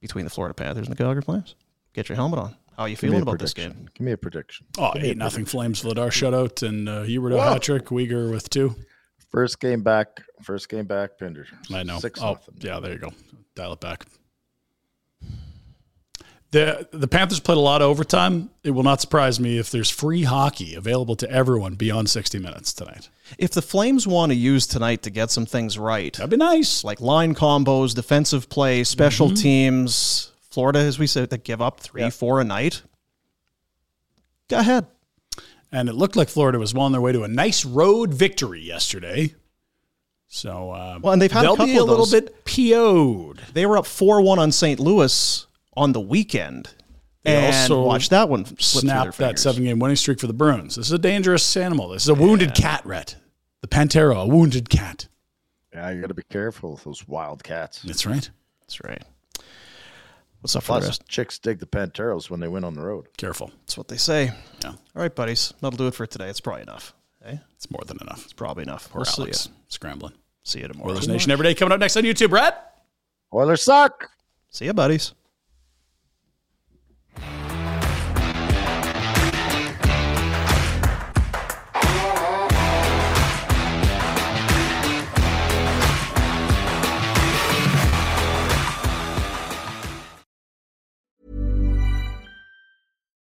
between the Florida Panthers and the Calgary Flames. Get your helmet on. How are you Give feeling a about this game? Give me a prediction. Oh, Give eight nothing prediction. Flames. Vladar shutout and uh, Huberdeau Whoa. hat trick. Weegar with two. First game back. First game back. Pinder. I know. Six oh, nothing. yeah. There you go. Dial it back. The the Panthers played a lot of overtime. It will not surprise me if there's free hockey available to everyone beyond 60 minutes tonight. If the Flames want to use tonight to get some things right, That'd be nice. like line combos, defensive play, special Mm-hmm. teams, Florida, as we said, that give up three, four a night. Go ahead. And it looked like Florida was well on their way to a nice road victory yesterday. So, uh, Well, and they've had a they'll be a of little bit PO'd. They were up 4 1 on St. Louis on the weekend. They and also watch that one slip through their Snap that seven game winning streak for the Bruins. This is a dangerous animal. This is a wounded cat, Rhett. The Pantera, a wounded cat. Yeah, you got to be careful with those wild cats. That's right. That's right. What's up for the Plus, rest? chicks dig the Panteros when they win on the road. Careful. That's what they say. Yeah. All right, buddies. That'll do it for today. It's probably enough. Hey, It's more than enough. it's probably enough. Poor We'll see Alex you. scrambling. See you tomorrow. Oilers Nation every day coming up next on YouTube. Brett? Oilers suck. See you, buddies.